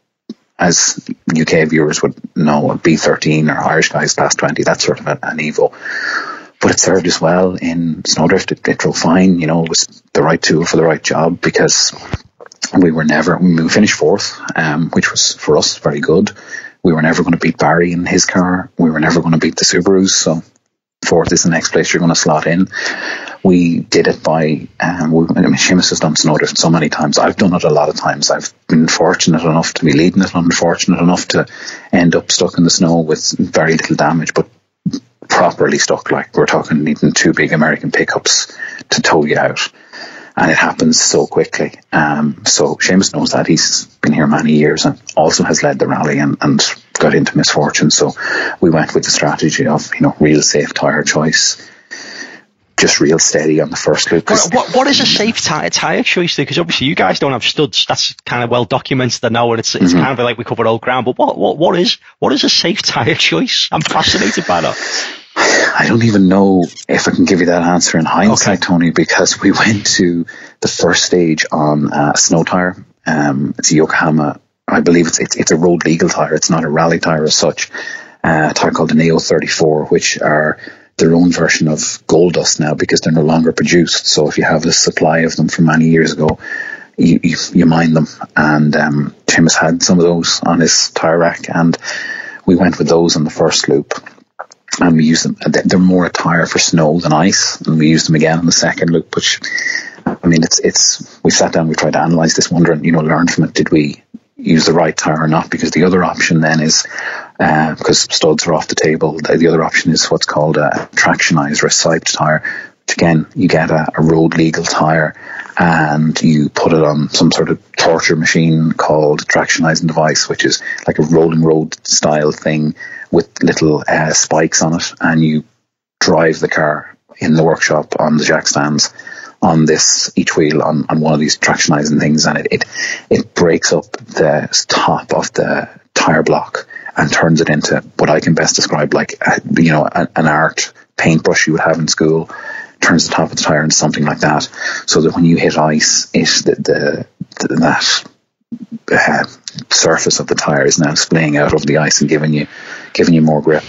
Speaker 8: as UK viewers would know, a B13 or Irish guys plus 20. That's sort of an, an Evo. But it served us well in Snowdrift. It, it drove fine. You know, it was the right tool for the right job because we were never we finished fourth, um, which was for us very good. We were never going to beat Barry in his car. We were never going to beat the Subarus. So fourth is the next place you're going to slot in. We did it by, um, we, I mean, Seamus has done Snowdrift so many times. I've done it a lot of times. I've been fortunate enough to be leading it, unfortunate enough to end up stuck in the snow with very little damage, but properly stuck. Like we're talking needing two big American pickups to tow you out and it happens so quickly. Um, so Seamus knows that he's been here many years and also has led the rally and, and got into misfortune. So we went with the strategy of you know real safe tire choice. Just real steady on the first loop.
Speaker 2: What, what, what is a safe tire, tire choice? Because obviously you guys don't have studs. That's kind of well documented. I know and it's it's mm-hmm. kind of like we covered old ground. But what what what is what is a safe tire choice? I'm fascinated by that.
Speaker 8: I don't even know if I can give you that answer in hindsight, okay. Tony, because we went to the first stage on a snow tire. Um, it's a Yokohama. I believe it's, it's, it's a road legal tire. It's not a rally tire as such. Uh, a tire called an AO 34, which are their own version of gold dust now because they're no longer produced. So if you have a supply of them from many years ago, you, you, you mine them. And um, Tim has had some of those on his tire rack, and we went with those on the first loop and we use them. They're more a tire for snow than ice, and we use them again in the second loop. Which, I mean, it's it's we sat down, we tried to analyze this, wondering, you know, learn from it. Did we use the right tire or not? Because the other option then is uh, because studs are off the table. The, the other option is what's called a tractionized or a siped tire, which again you get a, a road legal tire and you put it on some sort of torture machine called a tractionizing device, which is like a rolling road style thing with little uh, spikes on it, and you drive the car in the workshop on the jack stands on this each wheel on, on one of these tractionizing things, and it, it it breaks up the top of the tire block and turns it into what I can best describe like a, you know a, an art paintbrush you would have in school turns the top of the tire into something like that. So that when you hit ice it the, the, the that uh, surface of the tire is now splaying out over the ice and giving you giving you more grip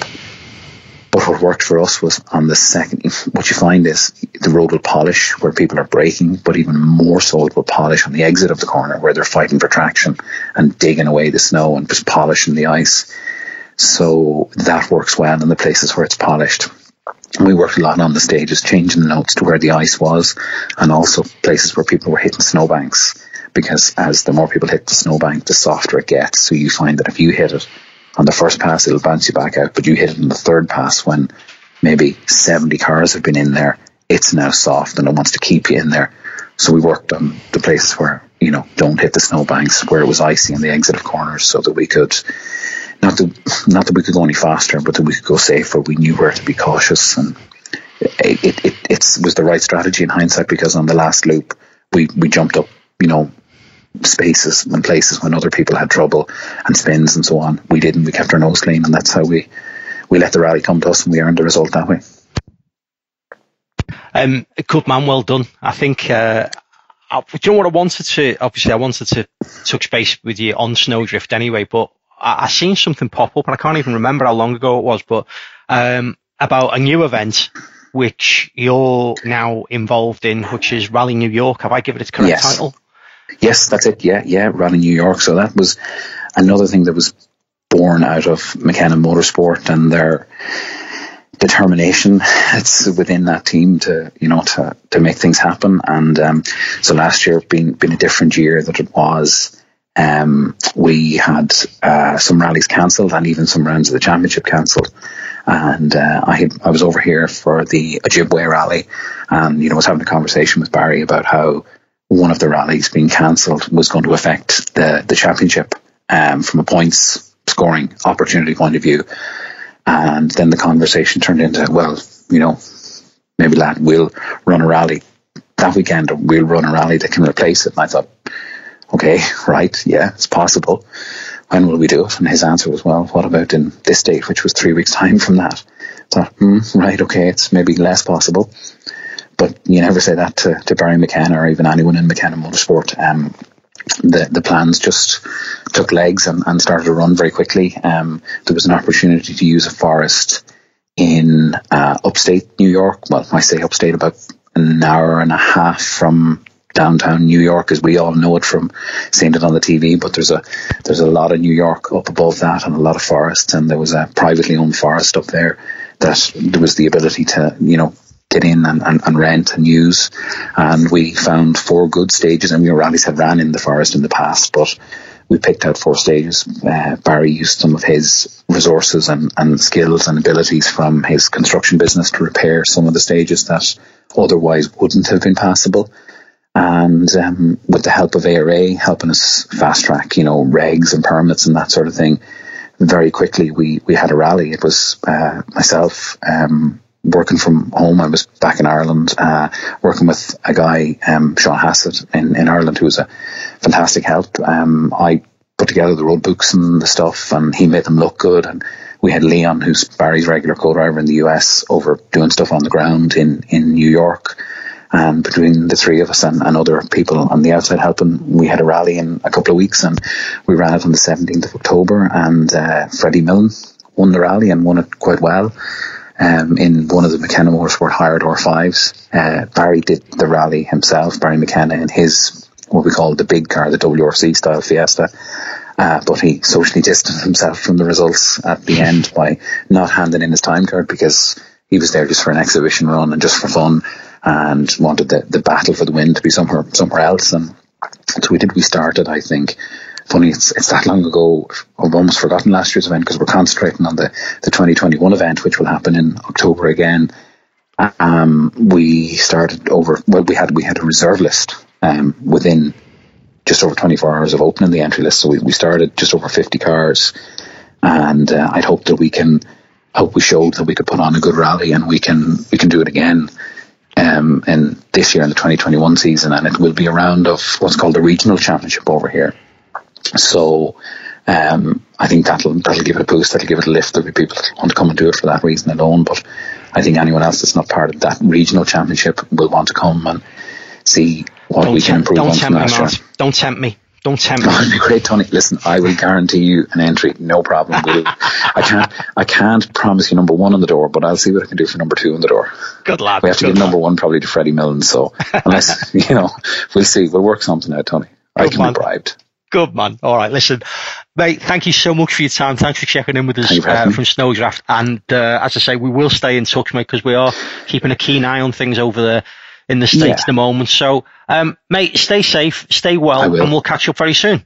Speaker 8: but what worked for us was on the second, what you find is the road will polish where people are braking, but even more so it will polish on the exit of the corner where they're fighting for traction and digging away the snow and just polishing the ice. So that works well in the places where it's polished. We worked a lot on the stages, changing the notes to where the ice was and also places where people were hitting snowbanks because as the more people hit the snowbank, the softer it gets. So you find that if you hit it on the first pass, it'll bounce you back out, but you hit it on the third pass when maybe 70 cars have been in there. It's now soft and it wants to keep you in there. So we worked on the places where, you know, don't hit the snowbanks, where it was icy on the exit of corners so that we could, not that, not that we could go any faster, but that we could go safer. We knew where to be cautious and it, it, it, it was the right strategy in hindsight because on the last loop, we, we jumped up, you know, spaces and places when other people had trouble and spins and so on. We didn't. We kept our nose clean, and that's how we we let the rally come to us, and we earned the result that way.
Speaker 2: Um, good man, well done. I think. Uh, I, do you know what I wanted to? Obviously, I wanted to touch base with you on Snowdrift anyway, but I, I seen something pop up, and I can't even remember how long ago it was, but um, about a new event which you're now involved in, which is Rally New York. Have I given it its correct
Speaker 8: Yes.
Speaker 2: title?
Speaker 8: Yes, that's it. Yeah, yeah, Rally New York. So that was another thing that was born out of McKenna Motorsport and their determination. It's within that team to you know to to make things happen. And um, so last year being been a different year that it was. Um, we had uh, some rallies cancelled and even some rounds of the championship cancelled. And uh, I had, I was over here for the Ojibwe rally, and you know was having a conversation with Barry about how one of the rallies being cancelled was going to affect the the championship um, from a points scoring opportunity point of view. And then the conversation turned into, well, you know, maybe lad, we'll run a rally that weekend, or we'll run a rally that can replace it. And I thought, okay, right, yeah, it's possible. When will we do it? And his answer was, well, what about in this date, which was three weeks' time from that? I thought, hmm, right, okay, it's maybe less possible. But you never say that to, to Barry McKenna or even anyone in McKenna Motorsport. Um, the the plans just took legs and, and started to run very quickly. Um, there was an opportunity to use a forest in uh, upstate New York. Well, I say upstate, about an hour and a half from downtown New York, as we all know it from seeing it on the TV. But there's a there's a lot of New York up above that, and a lot of forests. And there was a privately owned forest up there that there was the ability to you know get in and, and, and rent and use. And we found four good stages. And we rallies had ran in the forest in the past, but we picked out four stages. Uh, Barry used some of his resources and, and skills and abilities from his construction business to repair some of the stages that otherwise wouldn't have been passable. And um, with the help of ARA helping us fast track, you know, regs and permits and that sort of thing, very quickly we, we had a rally. It was uh, myself, um, working from home. I was back in Ireland, uh, working with a guy, um, Sean Hassett in, in Ireland, who was a fantastic help. Um, I put together the road books and the stuff, and he made them look good. And we had Leon, who's Barry's regular co-driver in the US, over doing stuff on the ground in, in New York. And between the three of us and, and other people on the outside helping, we had a rally in a couple of weeks, and we ran it on the 17th of October. And uh, Freddie Millen won the rally and won it quite well um, in one of the McKenna Motorsport hired R5s. Uh, Barry did the rally himself, Barry McKenna, in his, what we call the big car, the WRC style Fiesta. Uh, but he socially distanced himself from the results at the end by not handing in his time card because he was there just for an exhibition run and just for fun and wanted the, the battle for the win to be somewhere somewhere else. And so we did. We started, I think, funny it's, it's that long ago I've almost forgotten last year's event because we're concentrating on the, the 2021 event which will happen in October again. Um, we started over well we had we had a reserve list um, within just over 24 hours of opening the entry list. So we, we started just over 50 cars and uh, I'd hope that we can hope we showed that we could put on a good rally and we can we can do it again um, in this year in the 2021 season. And it will be a round of what's called the regional championship over here so Um, I think that'll that'll give it a boost. That'll give it a lift. There'll be people that want to come and do it for that reason alone. But I think anyone else that's not part of that regional championship will want to come and see what
Speaker 2: Don't
Speaker 8: we can improve on from last year.
Speaker 2: Don't tempt me. Don't tempt me.
Speaker 8: Oh, be great, Tony. Listen, I will guarantee you an entry, no problem. We'll, I can't, I can't promise you number one on the door, but I'll see what I can do for number two on the door.
Speaker 2: Good lad.
Speaker 8: We have to
Speaker 2: good
Speaker 8: give number one probably to Freddie Millen. So unless you know, we'll see. We'll work something out, Tony. I can
Speaker 2: man.
Speaker 8: be bribed.
Speaker 2: Good man. All right, listen, mate. Thank you so much for your time. Thanks for checking in with us
Speaker 8: Thank you for
Speaker 2: uh, from Snowdrift. And uh, as I say, we will stay in touch, mate, because we are keeping a keen eye on things over there in the states
Speaker 8: Yeah.
Speaker 2: at the moment. So, um, mate, stay safe, stay well, and we'll catch up very soon.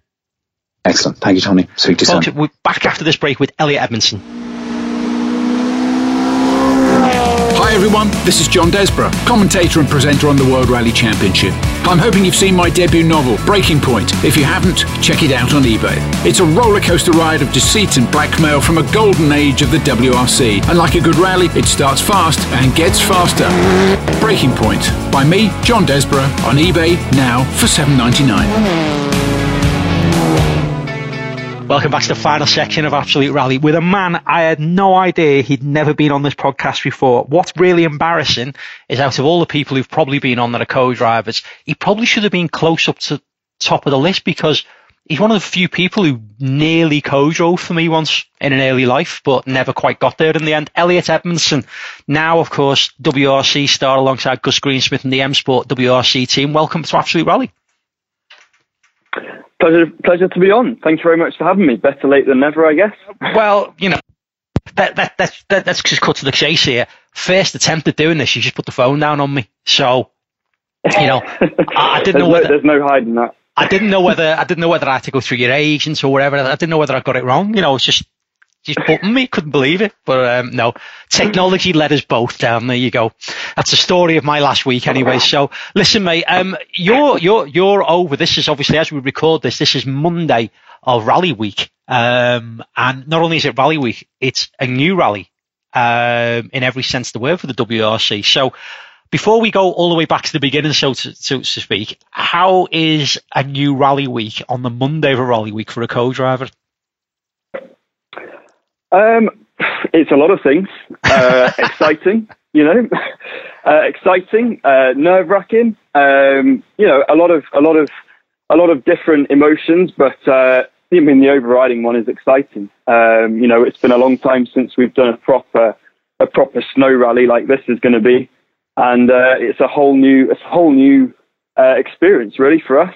Speaker 8: Excellent. Thank you, Tony. Speak to you
Speaker 2: Folks,
Speaker 8: soon.
Speaker 2: we're back after this break with Elliot Edmondson.
Speaker 9: Hi everyone, this is John Desborough, commentator and presenter on the World Rally Championship. I'm hoping you've seen my debut novel, Breaking Point. If you haven't, check it out on eBay. It's a roller coaster ride of deceit and blackmail from a golden age of the WRC. And like a good rally, it starts fast and gets faster. Breaking Point by me, John Desborough, on eBay now for $7.99.
Speaker 2: Welcome back to the final section of Absolute Rally with a man I had no idea he'd never been on this podcast before. What's really embarrassing is out of all the people who've probably been on that are co-drivers, he probably should have been close up to top of the list because he's one of the few people who nearly co-drove for me once in an early life, but never quite got there in the end. Elliot Edmondson, now of course WRC star alongside Gus Greensmith and the M Sport WRC team. Welcome to Absolute Rally.
Speaker 10: Pleasure, pleasure to be on. Thank you very much for having me. Better late than never, I guess.
Speaker 2: Well, you know, that, that, that, that, that's just cut to the chase here. First attempt at doing this, you just put the phone down on me. So, you know, I, I didn't know
Speaker 10: no,
Speaker 2: whether
Speaker 10: there's no hiding that.
Speaker 2: I didn't know whether I didn't know whether I had to go through your agents or whatever. I didn't know whether I got it wrong. You know, it's just just button me. Couldn't believe it. But um, no, technology led us both down. There you go. That's the story of my last week, anyway. So listen, mate. Um, you're you're you're over. This is obviously as we record this. This is Monday of Rally Week. Um, and not only is it Rally Week, it's a new rally um, in every sense of the word for the WRC. So before we go all the way back to the beginning, so to, so to speak, how is a new rally week on the Monday of a rally week for a co-driver?
Speaker 10: Um, it's a lot of things. Uh, exciting, you know, uh, exciting, uh, nerve wracking. Um, you know, a lot of a lot of a lot of different emotions, but uh, I mean the overriding one is exciting. Um, you know, it's been a long time since we've done a proper a proper snow rally like this is going to be, and uh, it's a whole new it's a whole new uh, experience really for us.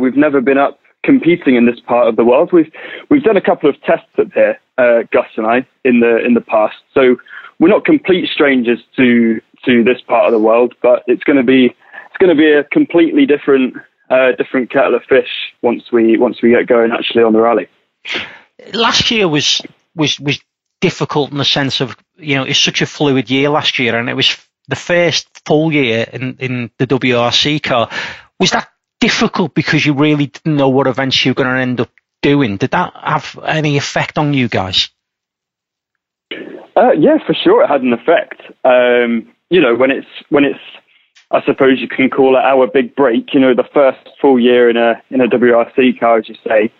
Speaker 10: We've never been up competing in this part of the world. We've we've done a couple of tests up here, uh, Gus and I, in the in the past. So we're not complete strangers to to this part of the world, but it's going to be it's going to be a completely different uh, different kettle of fish once we once we get going actually on the rally.
Speaker 2: Last year was was was difficult in the sense of you know it's such a fluid year last year, and it was the first full year in in the WRC car. Was that difficult because you really didn't know what events you were going to end up doing? Did that have any effect on you guys?
Speaker 10: Uh, yeah, for sure, it had an effect. Um, you know, when it's when it's, I suppose you can call it our big break. You know, the first full year in a in a WRC car, as you say,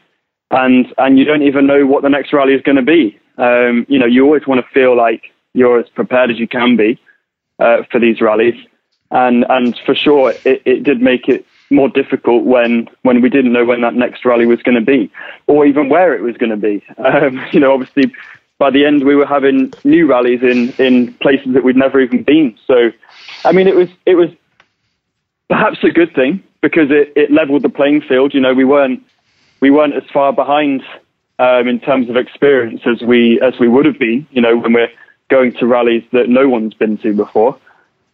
Speaker 10: and and you don't even know what the next rally is going to be. Um, you know, you always want to feel like you're as prepared as you can be uh, for these rallies, and and for sure, it, it did make it more difficult when when we didn't know when that next rally was going to be, or even where it was going to be. Um, you know, obviously, by the end we were having new rallies in in places that we'd never even been. So, I mean, it was it was perhaps a good thing because it, it leveled the playing field. You know, we weren't we weren't as far behind um, in terms of experience as we as we would have been. You know, when we're going to rallies that no one's been to before.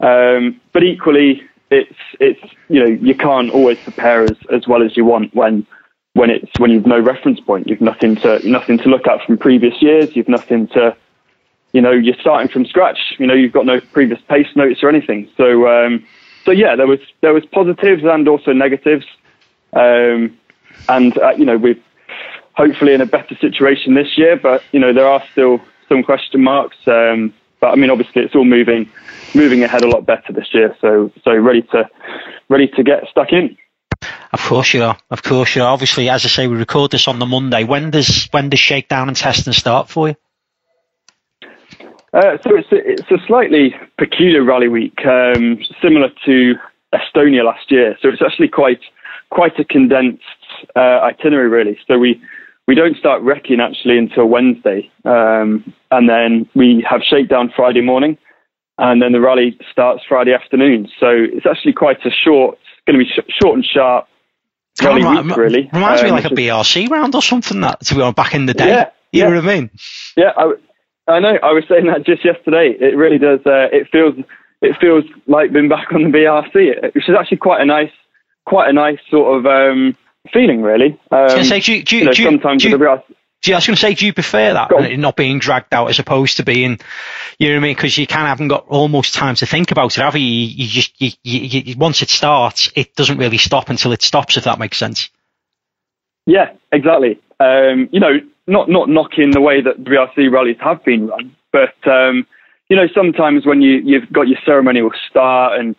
Speaker 10: Um, but equally, it's it's you know you can't always prepare as, as well as you want when when it's when you've no reference point. You've nothing to nothing to look at from previous years. You've nothing to you know you're starting from scratch. You know you've got no previous pace notes or anything. So um, so yeah, there was there was positives and also negatives. Um, and uh, you know we're hopefully in a better situation this year, but you know there are still some question marks. Um, but I mean, obviously, it's all moving moving ahead a lot better this year. So so ready to ready to get stuck in.
Speaker 2: Of course you are. Of course you are. Obviously, as I say, we record this on the Monday. When does when does shakedown and testing start for you?
Speaker 10: Uh, so it's a, it's a slightly peculiar rally week, um, similar to Estonia last year. So it's actually quite quite a condensed uh, itinerary, really. So we we don't start recceing actually until Wednesday, um, and then we have shakedown Friday morning, and then the rally starts Friday afternoon. So it's actually quite a short, going to be sh- short and sharp rally
Speaker 2: Remi-
Speaker 10: week, really.
Speaker 2: Reminds me
Speaker 10: Um,
Speaker 2: like a BRC round or something that to be on back in the day.
Speaker 10: Yeah,
Speaker 2: you
Speaker 10: yeah.
Speaker 2: know what I mean?
Speaker 10: Yeah, I, I know. I was saying that just yesterday. It really does. Uh, it feels it feels like being back on the BRC, which is actually quite a nice, quite a nice sort of um, feeling, really. Um,
Speaker 2: say, do you- do you-
Speaker 10: know,
Speaker 2: do you-
Speaker 10: sometimes
Speaker 2: do you-
Speaker 10: the BRC
Speaker 2: Do you, I was going to say, do you prefer that it not being dragged out as opposed to being, you know what I mean? Because you kind of haven't got almost time to think about it, have you? You, you just you, you, once it starts, it doesn't really stop until it stops, if that makes sense.
Speaker 10: Yeah, exactly. Um, you know, not not knocking the way that BRC rallies have been run, but um, you know, sometimes when you you've got your ceremonial start and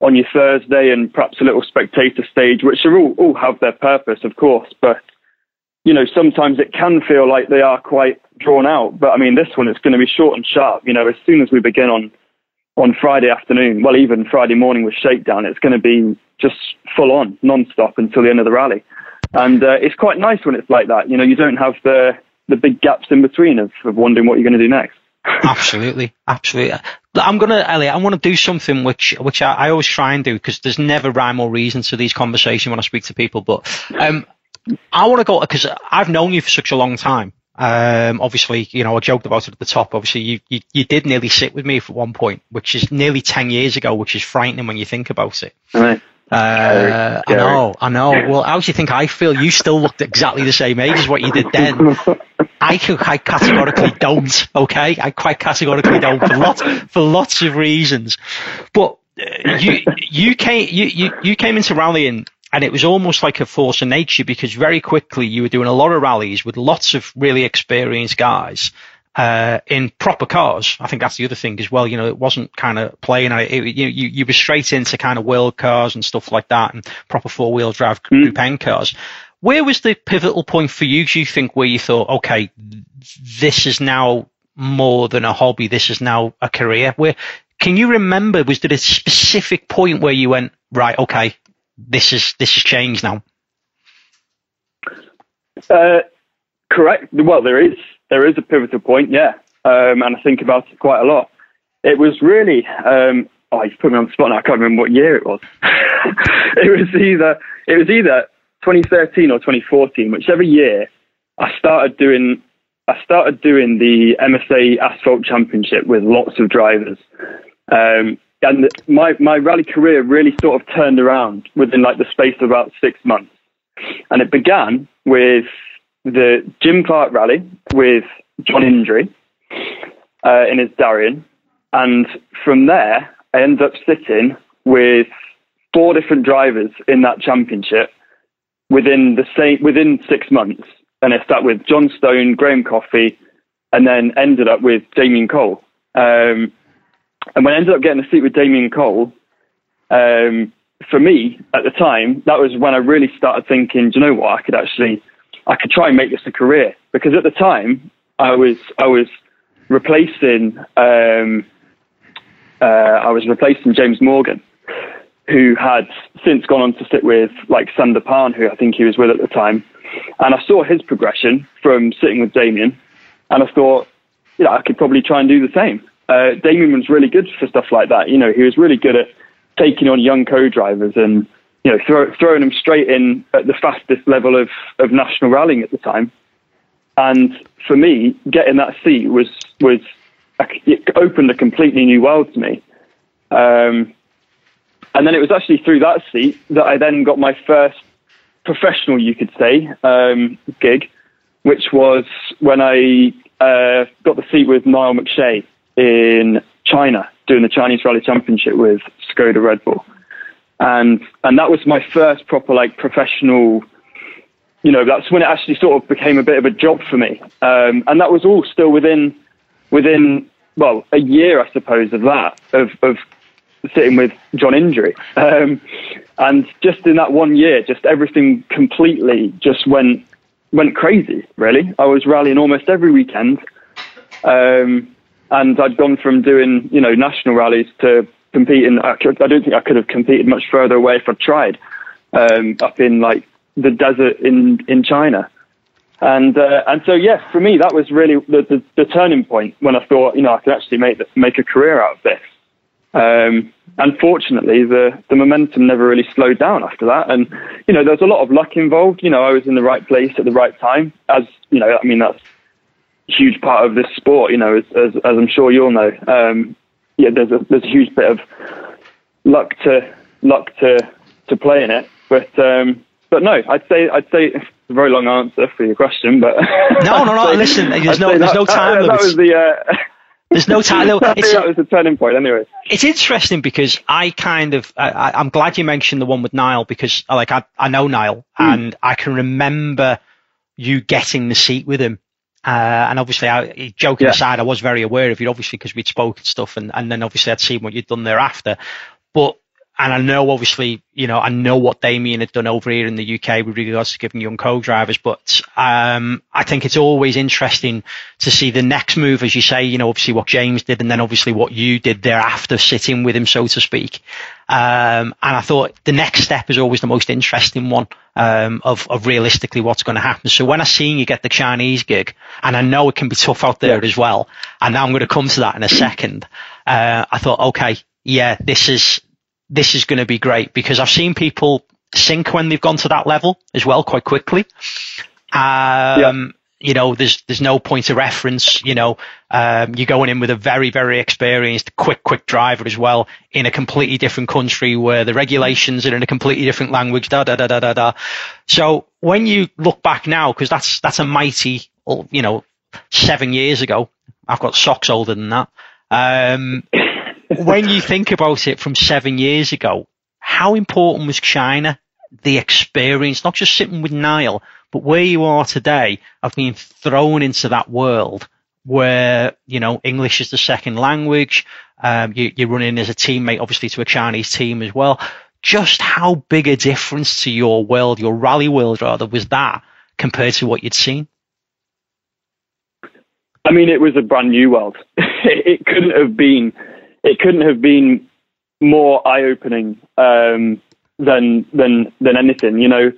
Speaker 10: on your Thursday and perhaps a little spectator stage, which are all all have their purpose, of course, but you know, sometimes it can feel like they are quite drawn out. But I mean, this one is going to be short and sharp. You know, as soon as we begin on on Friday afternoon, well, even Friday morning with shakedown, it's going to be just full on, non-stop until the end of the rally. And uh, it's quite nice when it's like that. You know, you don't have the the big gaps in between of, of wondering what you're going to do next.
Speaker 2: absolutely, absolutely. I'm gonna, Elliot. I want to do something which, which I, I always try and do because there's never rhyme or reason to these conversations when I speak to people. But um, I want to go because I've known you for such a long time. Um, obviously, you know, I joked about it at the top. Obviously, you, you, you did nearly sit with me for one point, which is nearly 10 years ago, which is frightening when you think about it.
Speaker 10: Right.
Speaker 2: Uh, I know, I know. Well, how do you think I feel? You still looked exactly the same age as what you did then. I categorically don't. Okay, I quite categorically don't for lots for lots of reasons. But uh, you you came you, you you came into rallying. And it was almost like a force of nature because very quickly you were doing a lot of rallies with lots of really experienced guys uh, in proper cars. I think that's the other thing as well. You know, it wasn't kind of playing. It, it, you, you you were straight into kind of world cars and stuff like that, and proper four wheel drive group N cars. Where was the pivotal point for you? Do you think where you thought, okay, this is now more than a hobby. This is now a career. Where can you remember? Was there a specific point where you went, right? Okay, this is this has changed now.
Speaker 10: Uh, correct. Well, there is there is a pivotal point, yeah, um, and I think about it quite a lot. It was really um, oh, you put me on the spot now. I can't remember what year it was. it was either it was either 2013 or 2014, whichever year. I started doing I started doing the MSA Asphalt Championship with lots of drivers. Um, and my, my rally career really sort of turned around within like the space of about six months. And it began with the Jim Clark rally with John Indry uh, in his Darrian. And from there, I ended up sitting with four different drivers in that championship within the same within six months. And I sat with John Stone, Graham Coffey, and then ended up with Damian Cole. Um, and when I ended up getting a seat with Damian Cole, um, for me at the time, that was when I really started thinking, do you know what, I could actually, I could try and make this a career. Because at the time, I was, I was replacing, um, uh, I was replacing James Morgan, who had since gone on to sit with like Sander Pärn, who I think he was with at the time. And I saw his progression from sitting with Damian, and I thought, you know, I could probably try and do the same. Uh, Damian was really good for stuff like that. You know, he was really good at taking on young co-drivers and you know throw, throwing them straight in at the fastest level of, of national rallying at the time. And for me, getting that seat was was it opened a completely new world to me. Um, and then it was actually through that seat that I then got my first professional, you could say, um, gig, which was when I uh, got the seat with Niall McShea in China doing the Chinese Rally Championship with Skoda Red Bull, and and that was my first proper like professional. You know, that's when it actually sort of became a bit of a job for me, um, and that was all still within within well a year, I suppose, of that of of sitting with John Injury. Um, and just in that one year, just everything completely just went went crazy. Really, I was rallying almost every weekend, um, and I'd gone from doing you know national rallies to competing. I, could, I don't think I could have competed much further away if I'd tried. Um, up in like the desert in in China. And uh, and so yes, for me that was really the, the, the turning point when I thought you know I could actually make make a career out of this. Um, unfortunately, the the momentum never really slowed down after that, and you know there's a lot of luck involved. You know I was in the right place at the right time, as you know I mean that's huge part of this sport. You know as as, as I'm sure you'll know. Um, yeah, there's a there's a huge bit of luck to luck to to play in it, but um, but no, I'd say I'd say a very long answer for your question, but
Speaker 2: no, no, no. listen, there's no, there's
Speaker 10: that,
Speaker 2: no time
Speaker 10: that, that was the. Uh,
Speaker 2: there's no time. No,
Speaker 10: it's, that was the turning point, anyway.
Speaker 2: It's interesting because I kind of, I, I'm glad you mentioned the one with Niall because, like, I, I know Niall mm. and I can remember you getting the seat with him. Uh, and obviously, I, joking yeah. aside, I was very aware of you, obviously, because we'd spoken stuff, and, and then obviously I'd seen what you'd done thereafter. But and I know obviously, you know, I know what Damian had done over here in the UK with regards to giving young co-drivers, but um, I think it's always interesting to see the next move, as you say, you know, obviously what James did, and then obviously what you did thereafter, sitting with him, so to speak. Um, and I thought the next step is always the most interesting one um, of, of realistically what's going to happen. So when I seen you get the Chinese gig, and I know it can be tough out there as well, and now I'm going to come to that in a second. Uh, I thought, okay, yeah, this is this is going to be great because I've seen people sink when they've gone to that level as well quite quickly. Um, yeah. You know, there's there's no point of reference. You know, um, you're going in with a very very experienced, quick quick driver as well in a completely different country where the regulations are in a completely different language. Da da da da da da. So when you look back now, because that's that's a mighty, you know, seven years ago. I've got socks older than that. Um, when you think about it from seven years ago, how important was China? The experience, not just sitting with Niall, but where you are today of being thrown into that world where, you know, English is the second language. Um, you, you're running as a teammate, obviously, to a Chinese team as well. Just how big a difference to your world, your rally world rather, was that compared to what you'd seen?
Speaker 10: I mean, it was a brand new world. it couldn't have been it couldn't have been more eye opening um, than than than anything. You know,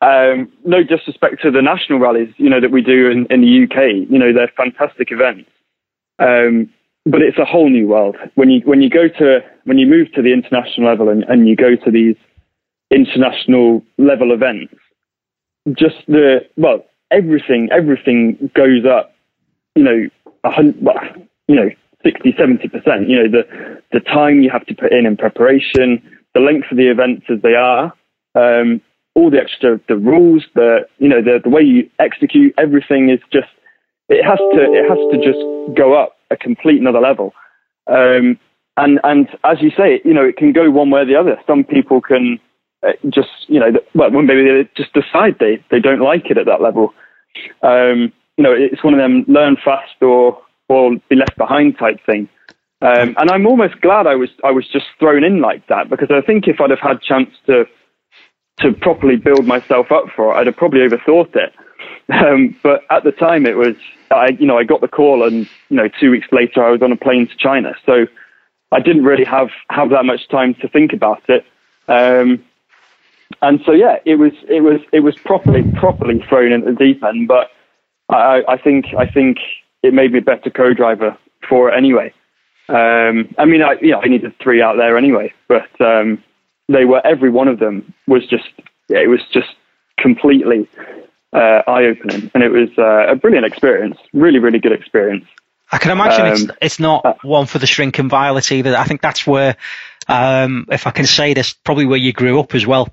Speaker 10: um, no disrespect to the national rallies, you know, that we do in, in the UK. You know, they're fantastic events, um, but it's a whole new world when you when you go to when you move to the international level and, and you go to these international level events. Just the well, everything everything goes up. You know, a hundred, you know, 60, 70%. You know, the, the time you have to put in in preparation, the length of the events as they are, um, all the extra, the rules, the, you know, the, the way you execute everything is just, it has to, it has to just go up a complete another level. Um, and, and as you say, you know, it can go one way or the other. Some people can uh, just, you know, well, maybe they just decide they, they don't like it at that level. Um, you know, it's one of them learn fast or, or be left behind type thing. Um, and I'm almost glad I was I was just thrown in like that because I think if I'd have had chance to to properly build myself up for it, I'd have probably overthought it. Um, but at the time, it was I you know I got the call and you know two weeks later I was on a plane to China, so I didn't really have have that much time to think about it. Um, and so yeah, it was it was it was properly properly thrown into the deep end. But I, I think I think it made me a better co-driver for it anyway. Um, I mean, I, yeah, I needed three out there anyway, but um, they were every one of them was just yeah, it was just completely uh, eye-opening, and it was uh, a brilliant experience. Really, really good experience.
Speaker 2: I can imagine um, it's it's not uh, one for the shrink and violet either. I think that's where, um, if I can say this, probably where you grew up as well,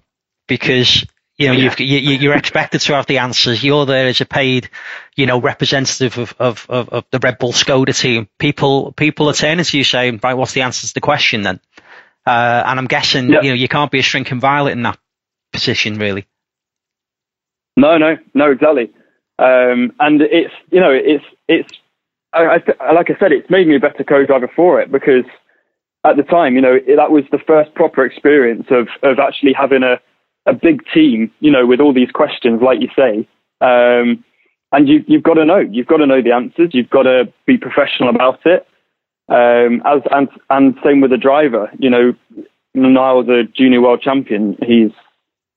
Speaker 2: because you know, yeah. you, are expected to have the answers. You're there as a paid, you know, representative of, of, of, of, the Red Bull Skoda team. People people are turning to you saying, right, what's the answer to the question then? Uh, and I'm guessing, you know, you can't be a shrinking violet in that position, really.
Speaker 10: No, no, no, exactly. Um, and it's, you know, it's, it's, I, I, like I said, it's made me a better co-driver for it because at the time, you know, it, that was the first proper experience of of actually having a a big team, you know, with all these questions, like you say. Um, and you, you've got to know. You've got to know the answers. You've got to be professional about it. Um, as and and same with the driver. You know, Niall's a junior world champion. He's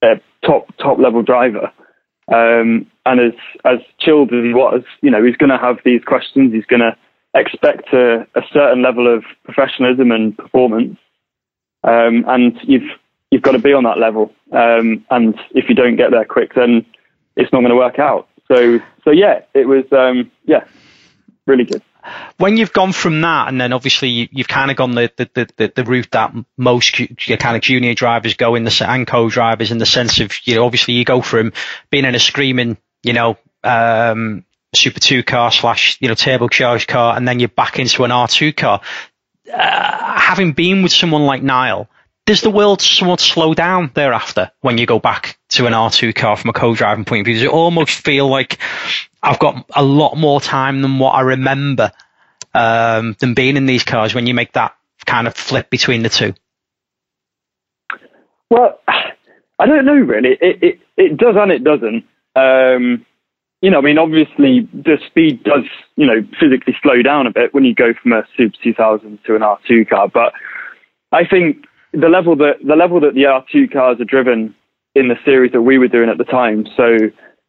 Speaker 10: a top top level driver. Um, and as as chilled as he was, you know, he's going to have these questions. He's going to expect a, a, certain level of professionalism and performance. Um, and you've you've got to be on that level. Um, and if you don't get there quick, then it's not going to work out. So so yeah, it was um, yeah, really good.
Speaker 2: When you've gone from that, and then obviously you, have kind of gone the, the, the, the route that most kind of junior drivers go in the and co-drivers in the sense of you know obviously you go from being in a screaming you know um, Super 2 car slash you know turbocharged car, and then you're back into an R2 car. Uh, having been with someone like Niall, does the world somewhat slow down thereafter when you go back to an R2 car from a co-driving point of view? Does it almost feel like I've got a lot more time than what I remember um, than being in these cars when you make that kind of flip between the two?
Speaker 10: Well, I don't know really. It it, it does and it doesn't. Um, you know, I mean, obviously the speed does, you know, physically slow down a bit when you go from a Super 2000 to an R2 car. But I think the level that the level that the R2 cars are driven in the series that we were doing at the time. So,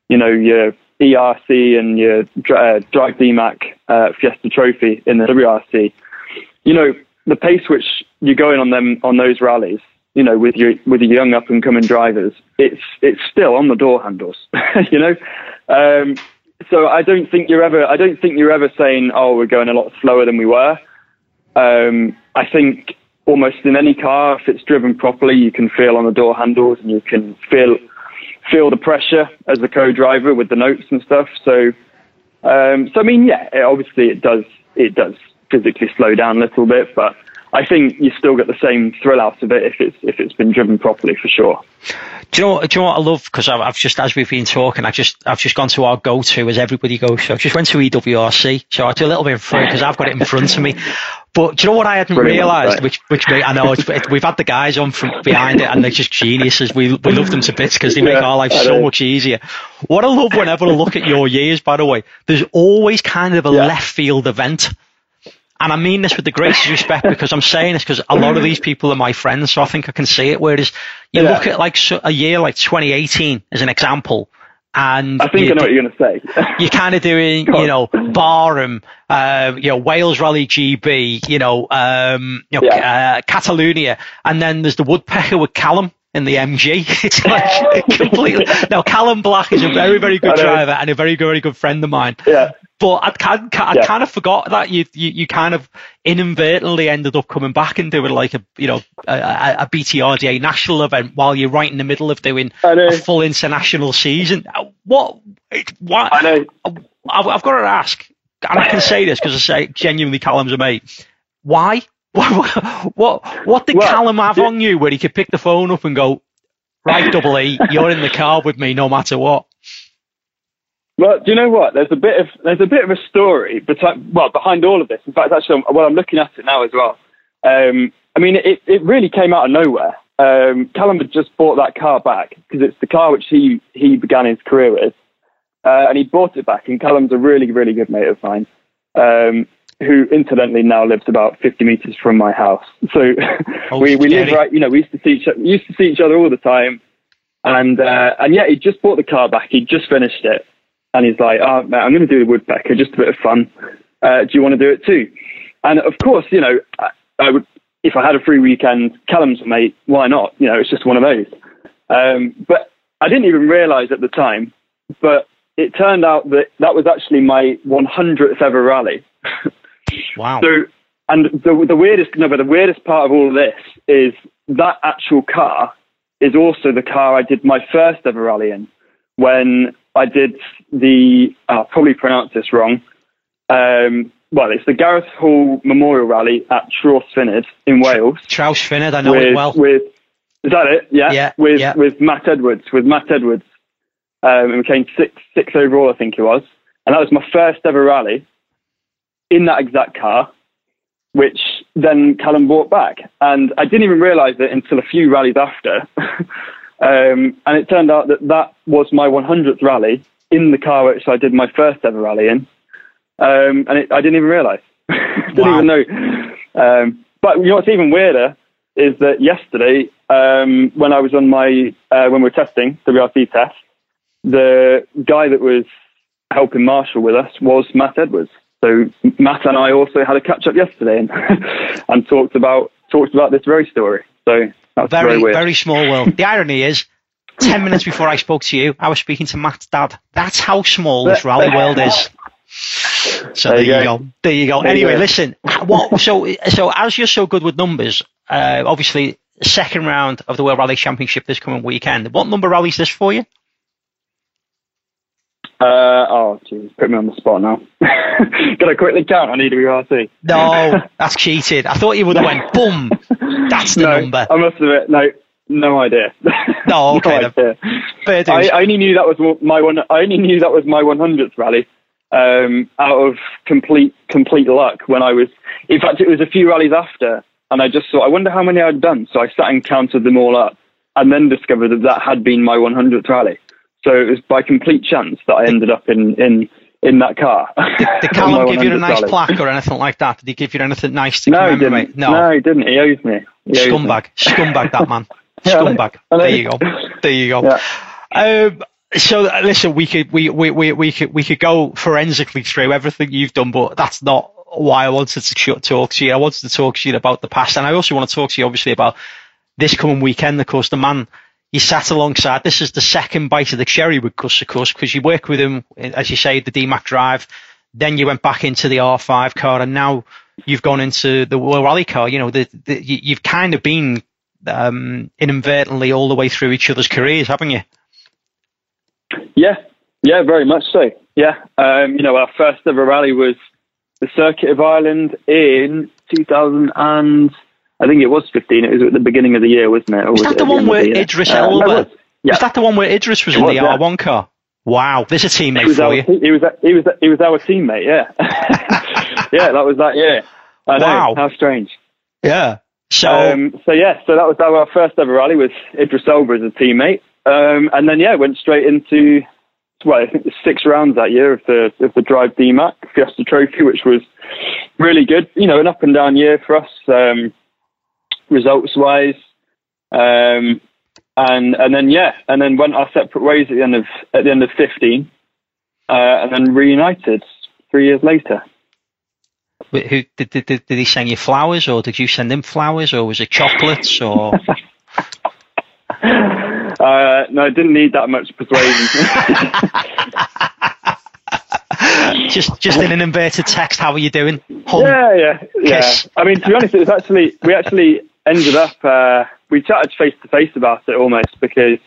Speaker 10: you know, your ERC and your uh, Drag DMACK uh, Fiesta Trophy in the WRC. You know, the pace which you're going on them on those rallies. You know, with your with your young up and coming drivers, it's it's still on the door handles. you know, um, so I don't think you're ever I don't think you're ever saying, oh, we're going a lot slower than we were. Um, I think almost in any car, if it's driven properly, you can feel on the door handles and you can feel feel the pressure as a co-driver with the notes and stuff. So, um, so I mean, yeah, it, obviously it does it does physically slow down a little bit, but I think you still get the same thrill out of it if it's if it's been driven properly for sure.
Speaker 2: Do you know? Do you know what I love? Because I've, I've, just as we've been talking, I just I've just gone to our go-to as everybody goes. So I just went to EWRC. So I do a little bit of because I've got it in front of me. But do you know what I hadn't realised? Which which I know it, we've had the guys on from behind it, and they're just geniuses. We we love them to bits because they make yeah, our life so much easier. What I love whenever I look at your years, by the way, there's always kind of a yeah. left field event and I mean this with the greatest respect because I'm saying this because a lot of these people are my friends, so I think I can see it. Whereas you yeah. look at like a year like 2018 as an example, and
Speaker 10: I think I know what you're going to
Speaker 2: say. you're kind of doing, you know, Barham, uh, you know, Wales Rally GB, you know, um, you know, yeah. uh, Catalonia, and then there's the Woodpecker with Callum in the MG. It's like completely. Now, Callum Black is a very, very good driver and a very, very good friend of mine.
Speaker 10: Yeah.
Speaker 2: But I, I, I yeah. kind of forgot that you, you, you kind of inadvertently ended up coming back and doing like a you know a, a BTRDA national event while you're right in the middle of doing a full international season. What? What?
Speaker 10: I know.
Speaker 2: I've, I've got to ask, and I can say this because I say genuinely, Callum's a mate. Why? What? What, did well, Callum have on you where he could pick the phone up and go, right, double E, you're in the car with me no matter what?
Speaker 10: Well, do you know what? There's a bit of there's a bit of a story, but well, behind all of this. In fact, actually, well, I'm looking at it now as well. Um, I mean, it, it really came out of nowhere. Um, Callum had just bought that car back because it's the car which he he began his career with, uh, and he bought it back. And Callum's a really really good mate of mine, um, who incidentally now lives about 50 meters from my house. So oh, we we live right. You know, we used to see each, used to see each other all the time, and uh, and yeah, he just bought the car back. He just finished it and he's like, "Oh, mate, I'm going to do the woodpecker, just a bit of fun. Uh, do you want to do it too?" And of course, you know, I, I, would if I had a free weekend. Callum's a mate, why not? You know, it's just one of those. Um, but I didn't even realise at the time, but it turned out that that was actually my 100th ever rally.
Speaker 2: wow.
Speaker 10: So, and the the weirdest, no, but the weirdest part of all of this is that actual car is also the car I did my first ever rally in when I did the, I'll probably pronounce this wrong. Um, well, it's the Gareth Hall Memorial Rally at Trawsfynydd in Wales.
Speaker 2: Trawsfynydd, I know with, it well.
Speaker 10: With, is that it? Yeah.
Speaker 2: Yeah.
Speaker 10: With
Speaker 2: yeah.
Speaker 10: with Matt Edwards. With Matt Edwards, um, and we came six six overall, I think it was, and that was my first ever rally in that exact car, which then Callum bought back, and I didn't even realise it until a few rallies after. um, and it turned out that that was my 100th rally in the car which I did my first ever rally in, um, and it, I didn't even realise. didn't
Speaker 2: Wow.
Speaker 10: even know. Um, but you know what's even weirder is that yesterday, um, when I was on my uh, when we were testing the WRC test, the guy that was helping Marshall with us was Matt Edwards. So Matt and I also had a catch up yesterday and and talked about talked about this very story. So that's very,
Speaker 2: Very, very small world. The irony is, 10 minutes before I spoke to you, I was speaking to Matt's dad. That's how small this rally world is. So there,
Speaker 10: There you
Speaker 2: you
Speaker 10: go.
Speaker 2: go. There you go.
Speaker 10: There you
Speaker 2: anyway,
Speaker 10: go.
Speaker 2: listen. What, so, so as you're so good with numbers, uh, obviously, second round of the World Rally Championship this coming weekend. What number rally is this for you?
Speaker 10: Uh, oh, jeez, put me on the spot now. Gotta quickly count on EWRC.
Speaker 2: No, that's cheated. I thought you would have went boom. That's the
Speaker 10: no,
Speaker 2: number.
Speaker 10: I must admit, no, no idea.
Speaker 2: No, okay.
Speaker 10: no idea.
Speaker 2: Fair
Speaker 10: I. I only knew that was my one. I only knew that was my 100th rally um, out of complete complete luck. When I was, in fact, it was a few rallies after, and I just thought, I wonder how many I'd done. So I sat and counted them all up, and then discovered that that had been my 100th rally. So it was by complete chance that I ended up in in in that car.
Speaker 2: Did Callum give you a nice plaque or anything like that? Did he give you anything nice to
Speaker 10: No, he
Speaker 2: commemorate?
Speaker 10: didn't. No. he didn't. He owes me. He owes me.
Speaker 2: Scumbag. Scumbag, that man. Scumbag. There you go. There you go.
Speaker 10: Yeah.
Speaker 2: Um, so uh, listen, we could we, we, we, we could we could go forensically through everything you've done, but that's not why I wanted to talk to you. I wanted to talk to you about the past, and I also want to talk to you obviously about this coming weekend. Of course, the man you sat alongside. This is the second bite of the cherry with Gus, of course, because you work with him, as you say, the DMACK Drive. Then you went back into the R5 car, and now you've gone into the World Rally car. You know, the, the, you- you've kind of been um, inadvertently all the way through each other's careers, haven't you?
Speaker 10: Yeah, yeah, very much so. Yeah, um, you know, our first ever rally was the Circuit of Ireland in 2000 and I think it was 15. It was at the beginning of the year, wasn't it? Or
Speaker 2: Was
Speaker 10: was
Speaker 2: that the one where
Speaker 10: the?
Speaker 2: Idris
Speaker 10: Uh,
Speaker 2: Elba?
Speaker 10: was. Yeah.
Speaker 2: Was that the one where Idris was
Speaker 10: It
Speaker 2: in
Speaker 10: was,
Speaker 2: the
Speaker 10: yeah.
Speaker 2: R1 car? Wow, there's a teammate
Speaker 10: He was,
Speaker 2: for
Speaker 10: our,
Speaker 2: you.
Speaker 10: he was he was he was our teammate. Yeah, yeah, that was that year. I know.
Speaker 2: Wow.
Speaker 10: How strange.
Speaker 2: Yeah. So
Speaker 10: Um, so yeah, so that was our first ever rally with Idris Elba as a teammate, um, and then yeah, went straight into well, I think it was six rounds that year of the of the Drive DMACK Fiesta Trophy, which was really good. You know, an up and down year for us, um, results wise, um, and and then yeah, and then went our separate ways at the end of at the end of fifteen, uh, and then reunited three years later.
Speaker 2: wh- who did, did, did, he send you flowers, or did you send him flowers, or was it chocolates, or
Speaker 10: Uh, no, I didn't need that much persuasion.
Speaker 2: just just in an inverted text? How are you doing? Hum.
Speaker 10: Yeah, yeah, yeah.
Speaker 2: Kiss.
Speaker 10: I mean, to be honest, it was actually we actually ended up uh, we chatted face to face about it almost because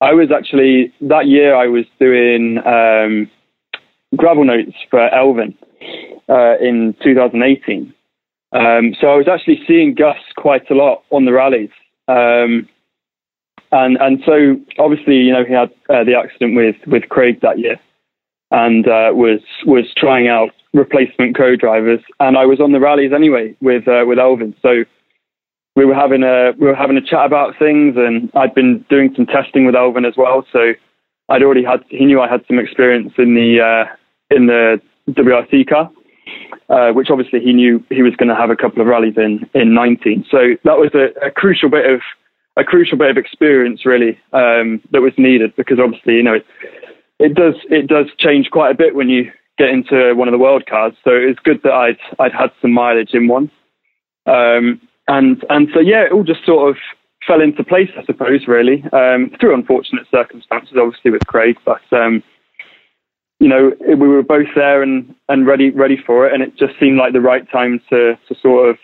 Speaker 10: I was actually that year I was doing um, gravel notes for Elfyn uh, in 2018. Um, so I was actually seeing Gus quite a lot on the rallies. Um, and and so obviously, you know, he had uh, the accident with with Craig that year, and uh, was was trying out replacement co-drivers, and I was on the rallies anyway with uh, with Elfyn. So we were having a we were having a chat about things, and I'd been doing some testing with Elfyn as well. So I'd already had he knew I had some experience in the uh, in the WRC car, uh, which obviously he knew he was going to have a couple of rallies in in 19. So that was a, a crucial bit of a crucial bit of experience really um, that was needed because obviously you know it, it does it does change quite a bit when you get into one of the world cars. So it's good that I'd I'd had some mileage in one, um, and and so yeah, it all just sort of fell into place, I suppose, really um, through unfortunate circumstances, obviously with Craig, but. Um, you know, we were both there and, and ready ready for it, and it just seemed like the right time to, to sort of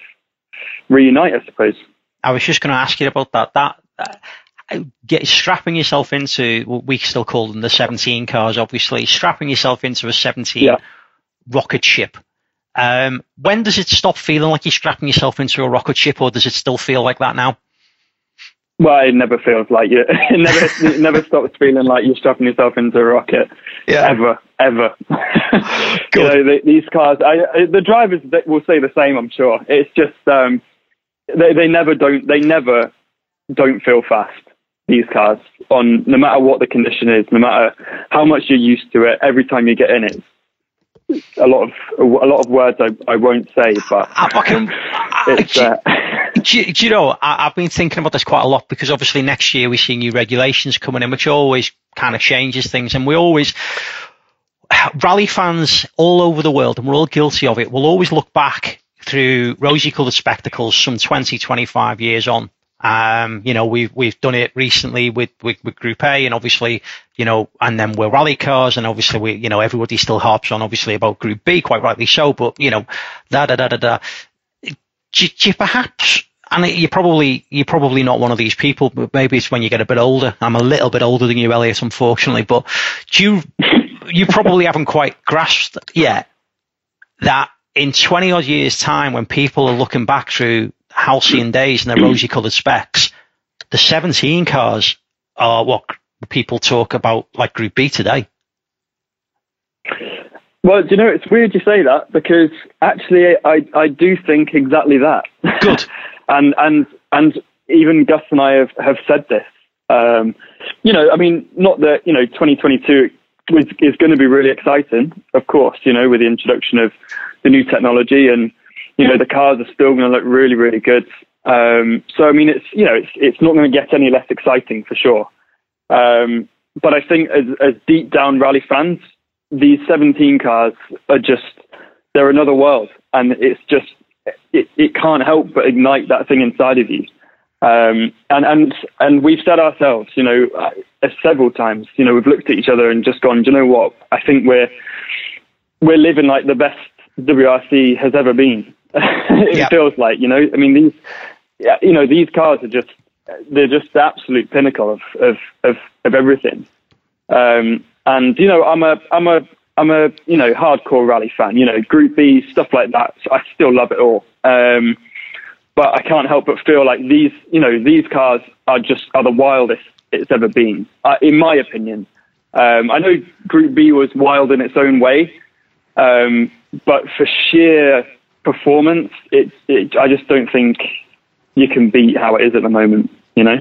Speaker 10: reunite, I suppose.
Speaker 2: I was just going to ask you about that. That uh, get strapping yourself into what we still call them the 17 cars, obviously strapping yourself into a 17
Speaker 10: Yeah.
Speaker 2: rocket ship. Um, when does it stop feeling like you're strapping yourself into a rocket ship, or does it still feel like that now?
Speaker 10: Well, it never feels like you. It never it never stops feeling like you're strapping yourself into a rocket. yeah. ever, ever. you know, the, these cars, I, the drivers will say the same. I'm sure. It's just um, they they never don't they never don't feel fast. These cars on no matter what the condition is, no matter how much you're used to it, every time you get in it, a lot of a lot of words I, I won't say, but I,
Speaker 2: it's, uh, do, do, you know I, have been thinking about this quite a lot because obviously next year we see new regulations coming in, which always kind of changes things, and we always rally fans all over the world, and we're all guilty of it. We'll always look back through rosy-coloured spectacles, some 20, 25 years on, um, you know, we've we've done it recently with, with, with Group A, and obviously, you know, and then we're rally cars, and obviously we, you know, everybody still harps on obviously about Group B, quite rightly so, but you know, da da da da da. Do, do you perhaps, and you're probably you're probably not one of these people, but maybe it's when you get a bit older. I'm a little bit older than you, Elliot, unfortunately, but do you you probably haven't quite grasped yet that in 20 odd years' time, when people are looking back through halcyon days and their rosy coloured specs. The 17 cars are what people talk about like Group B today.
Speaker 10: Well, do you know, it's weird you say that because actually I, I do think exactly that.
Speaker 2: Good.
Speaker 10: and, and, and even Gus and I have, have said this. Um, you know, I mean, not that, you know, 2022 is, is going to be really exciting, of course, you know, with the introduction of the new technology and you know, the cars are still going to look really, really good. Um, so, I mean, it's, you know, it's, it's not going to get any less exciting for sure. Um, but I think as, as deep down rally fans, these 17 cars are just, they're another world. And it's just, it, it can't help but ignite that thing inside of you. Um, and, and, and we've said ourselves, you know, uh, several times, you know, we've looked at each other and just gone, do you know what? I think we're, we're living like the best WRC has ever been. it yeah. feels like, you know, I mean, these, yeah, you know, these cars are just, they're just the absolute pinnacle of, of, of, of everything. Um, and, you know, I'm a, I'm a, I'm a, you know, hardcore rally fan, you know, Group B, stuff like that. So I still love it all. Um, but I can't help but feel like these, you know, these cars are just, are the wildest it's ever been, uh, in my opinion. Um, I know Group B was wild in its own way, um, but for sheer performance, it, it, I just don't think you can beat how it is at the moment. You know.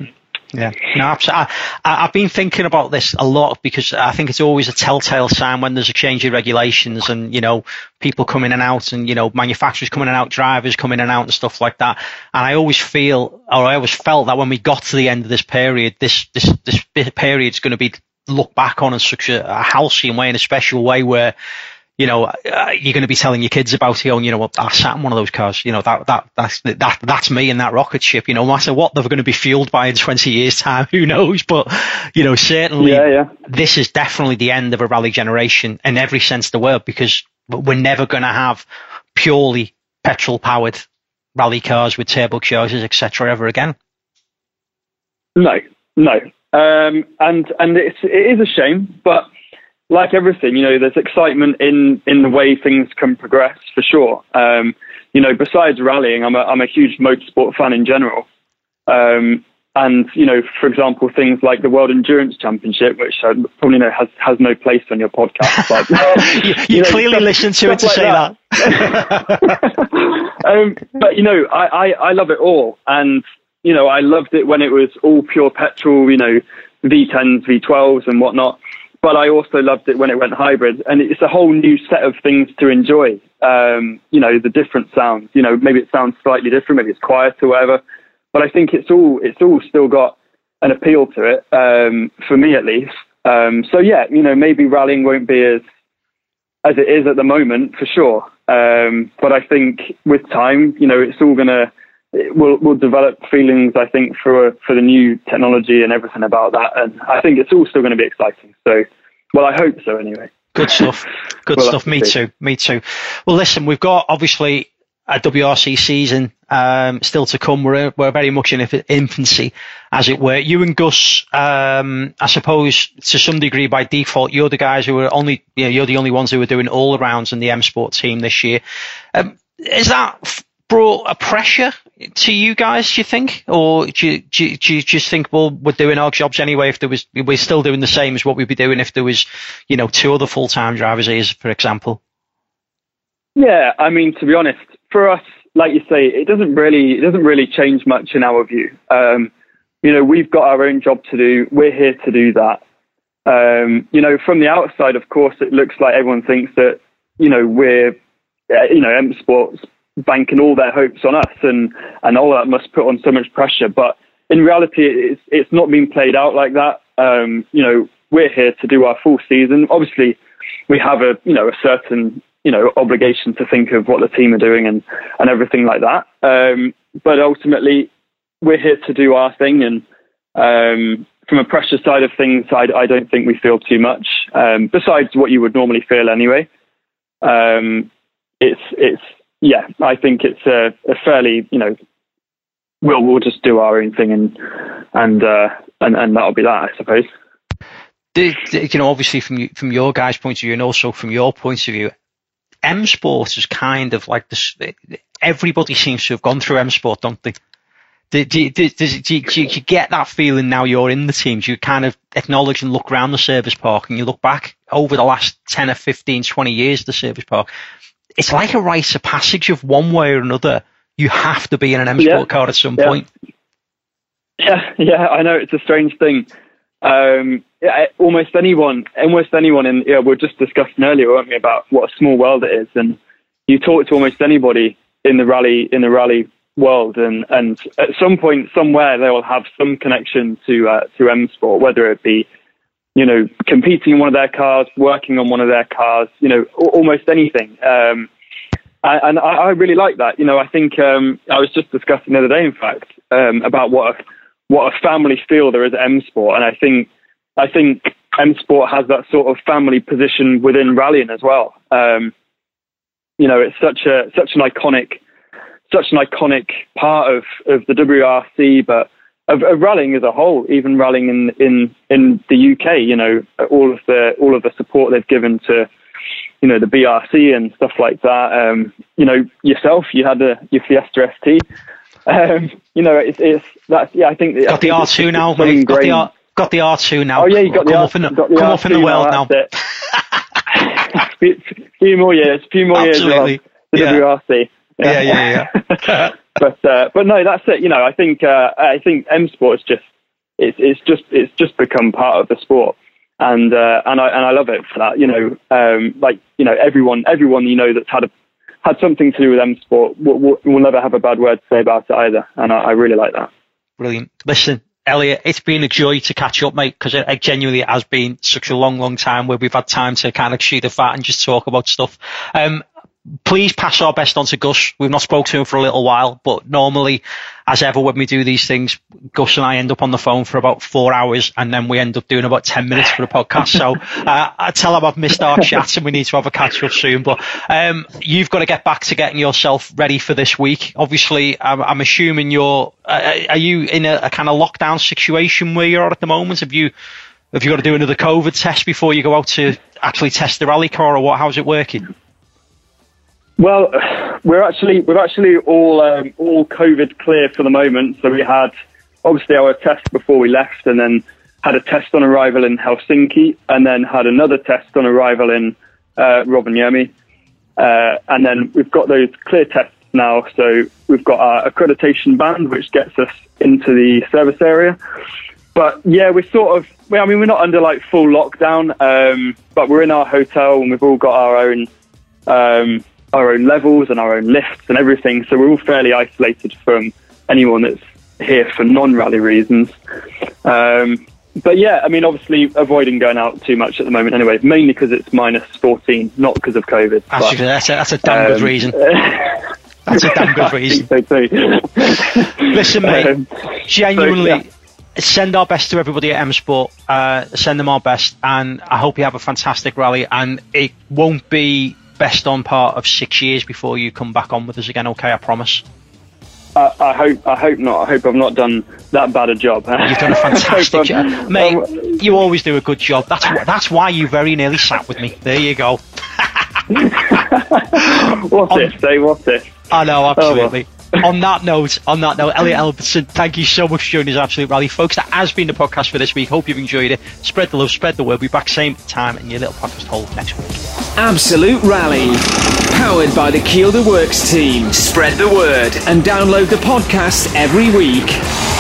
Speaker 2: Yeah, no, absolutely. I, have been thinking about this a lot because I think it's always a telltale sign when there's a change in regulations and, you know, people coming in and out and, you know, manufacturers coming in and out, drivers coming in and out and stuff like that. And I always feel, or I always felt that when we got to the end of this period, this, this, this period is going to be looked back on in such a, a halcyon way, in a special way where you know, uh, you're going to be telling your kids about it. you know, I sat in one of those cars. You know, that that that's that that's me in that rocket ship. You know, no matter what they're going to be fueled by in 20 years' time, who knows? But you know, certainly,
Speaker 10: yeah, yeah.
Speaker 2: this is definitely the end of a rally generation in every sense of the word because we're never going to have purely petrol-powered rally cars with turbochargers, etc., ever again.
Speaker 10: No, no, um, and and it's it is a shame, but like everything, you know, there's excitement in, in the way things can progress for sure. Um, you know, besides rallying, I'm a, I'm a huge motorsport fan in general. Um, and, you know, for example, things like the World Endurance Championship, which I probably know has, has no place on your podcast. But,
Speaker 2: you, you, you know, clearly stuff, listen to it to like say that.
Speaker 10: that. um, but, you know, I, I, I love it all. And, you know, I loved it when it was all pure petrol, you know, V10s, V12s and whatnot but I also loved it when it went hybrid, and it's a whole new set of things to enjoy. Um, you know, the different sounds. You know, maybe it sounds slightly different, maybe it's quiet or whatever, but I think it's all it's all still got an appeal to it um, for me at least. Um, so yeah, you know, maybe rallying won't be as as it is at the moment for sure. Um, but I think with time, you know, it's all gonna we'll we'll develop feelings. I think for for the new technology and everything about that, and I think it's all still going to be exciting. So, well, I hope so anyway.
Speaker 2: Good stuff. Good well, stuff. Me too. Me too. Well, listen, we've got obviously a WRC season um, still to come. We're we're very much in infancy, as it were. You and Gus, um, I suppose, to some degree by default, you're the guys who are only, you know, you're the only ones who are doing all the rounds in the M Sport team this year. Um, is that brought a pressure to you guys? Do you think, or do you, do you, do you just think, well, we're doing our jobs anyway? If there was, we're still doing the same as what we'd be doing if there was, you know, two other full time drivers here, for example.
Speaker 10: Yeah, I mean, to be honest, for us, like you say, it doesn't really it doesn't really change much in our view. Um, you know, we've got our own job to do. We're here to do that. Um, you know, from the outside, of course, it looks like everyone thinks that you know we're you know M Sports banking all their hopes on us, and and all that must put on so much pressure. But in reality, it's it's not been played out like that. Um, you know, we're here to do our full season. Obviously, we have a you know a certain you know obligation to think of what the team are doing and and everything like that. Um, but ultimately, we're here to do our thing, and um, from a pressure side of things, I, I don't think we feel too much. Um, besides what you would normally feel anyway. Um, it's it's yeah, I think it's a, a, fairly you know we'll we'll just do our own thing and and uh, and and that'll be that, I suppose.
Speaker 2: The, the, you know, obviously from from your guys' point of view, and also from your point of view, M Sport is kind of like this. Everybody seems to have gone through M Sport, don't they? Do, do, do, do, you get that feeling now you're in the teams? You kind of acknowledge and look around the service park and you look back over the last 10 or 15, 20 years of the service park? It's like a rite of passage of one way or another. You have to be in an M Sport yeah. car at some
Speaker 10: yeah.
Speaker 2: point.
Speaker 10: Yeah, yeah, I know. It's a strange thing. Um, yeah, almost anyone, almost anyone, and yeah, we are just discussing earlier, weren't we, about what a small world it is, and you talk to almost anybody in the rally in the rally world, and and at some point, somewhere, they will have some connection to uh, to M Sport, whether it be you know competing in one of their cars, working on one of their cars, you know, almost anything. Um, and I, I really like that. You know, I think um, I was just discussing the other day, in fact, um, about what a, what a family feel there is at M Sport, and I think I think M Sport has that sort of family position within rallying as well. Um, you know, it's such a such an iconic such an iconic part of, of the WRC, but of, of rallying as a whole, even rallying in, in in the UK. You know, all of the all of the support they've given to you know the BRC and stuff like that. Um, you know, yourself, you had a, your Fiesta ST. Um, you know, it's, it's that's yeah. I think
Speaker 2: got the R two now, mate. Got the R, got the R two now.
Speaker 10: Oh yeah, you got
Speaker 2: come
Speaker 10: the
Speaker 2: R, in the, come R2 up in the world now. now.
Speaker 10: a few more years, a few more
Speaker 2: Absolutely.
Speaker 10: years. The
Speaker 2: yeah.
Speaker 10: WRC.
Speaker 2: Yeah, yeah, yeah.
Speaker 10: but uh, but no, that's it. You know, I think uh, I think M Sport is just it's it's just it's just become part of the sport, and uh, and I and I love it for that. You know, um, like you know everyone everyone you know that's had a had something to do with M Sport will, will, will never have a bad word to say about it either, and I, I really like that.
Speaker 2: Brilliant. Listen, Elliot, it's been a joy to catch up, mate, because it, it, genuinely has been such a long, long time where we've had time to kind of shoot the fat and just talk about stuff. Um, please pass our best on to Gus. We've not spoke to him for a little while, but normally, as ever, when we do these things, Gus and I end up on the phone for about four hours, and then we end up doing about ten minutes for the podcast. So uh, I tell him I've missed our chat, and we need to have a catch up soon. But um, you've got to get back to getting yourself ready for this week. Obviously, I'm, I'm assuming you're. Uh, are you in a, a kind of lockdown situation where you're at the moment? Have you? Have you got to do another COVID test before you go out to actually test the rally car, or what? How's it working?
Speaker 10: Well, we're actually we're actually all um, all COVID clear for the moment. So we had obviously our test before we left, and then had a test on arrival in Helsinki, and then had another test on arrival in uh, Rovaniemi, uh, and then we've got those clear tests now. So we've got our accreditation band, which gets us into the service area. But yeah, we're sort of. I mean, we're not under like full lockdown, um, but we're in our hotel and we've all got our own um, our own levels and our own lifts and everything. So we're all fairly isolated from anyone that's here for non-rally reasons. Um, but yeah, I mean, obviously avoiding going out too much at the moment anyway, mainly because it's minus 14, not because of COVID.
Speaker 2: Actually, but, that's, a, that's a damn um, good reason. that's a damn good reason.
Speaker 10: so too.
Speaker 2: Listen, mate, um, genuinely. So, yeah send our best to everybody at M Sport. Uh, send them our best, and I hope you have a fantastic rally. And it won't be best on part of six years before you come back on with us again. Okay, I promise.
Speaker 10: I, I hope. I hope not. I hope I've not done that bad a job.
Speaker 2: You've done a fantastic job, mate. Um, you always do a good job. That's that's why you very nearly sat with me. There you go.
Speaker 10: what on, if? Say what if?
Speaker 2: I know, absolutely. On that note, on that note, Elliot Edmondson, thank you so much for joining us, Absolute Rally. Folks, that has been the podcast for this week. Hope you've enjoyed it. Spread the love, spread the word. We'll be back same time in your little podcast hole next week.
Speaker 1: Absolute Rally. Powered by the Kielder Works team. Spread the word and download the podcast every week.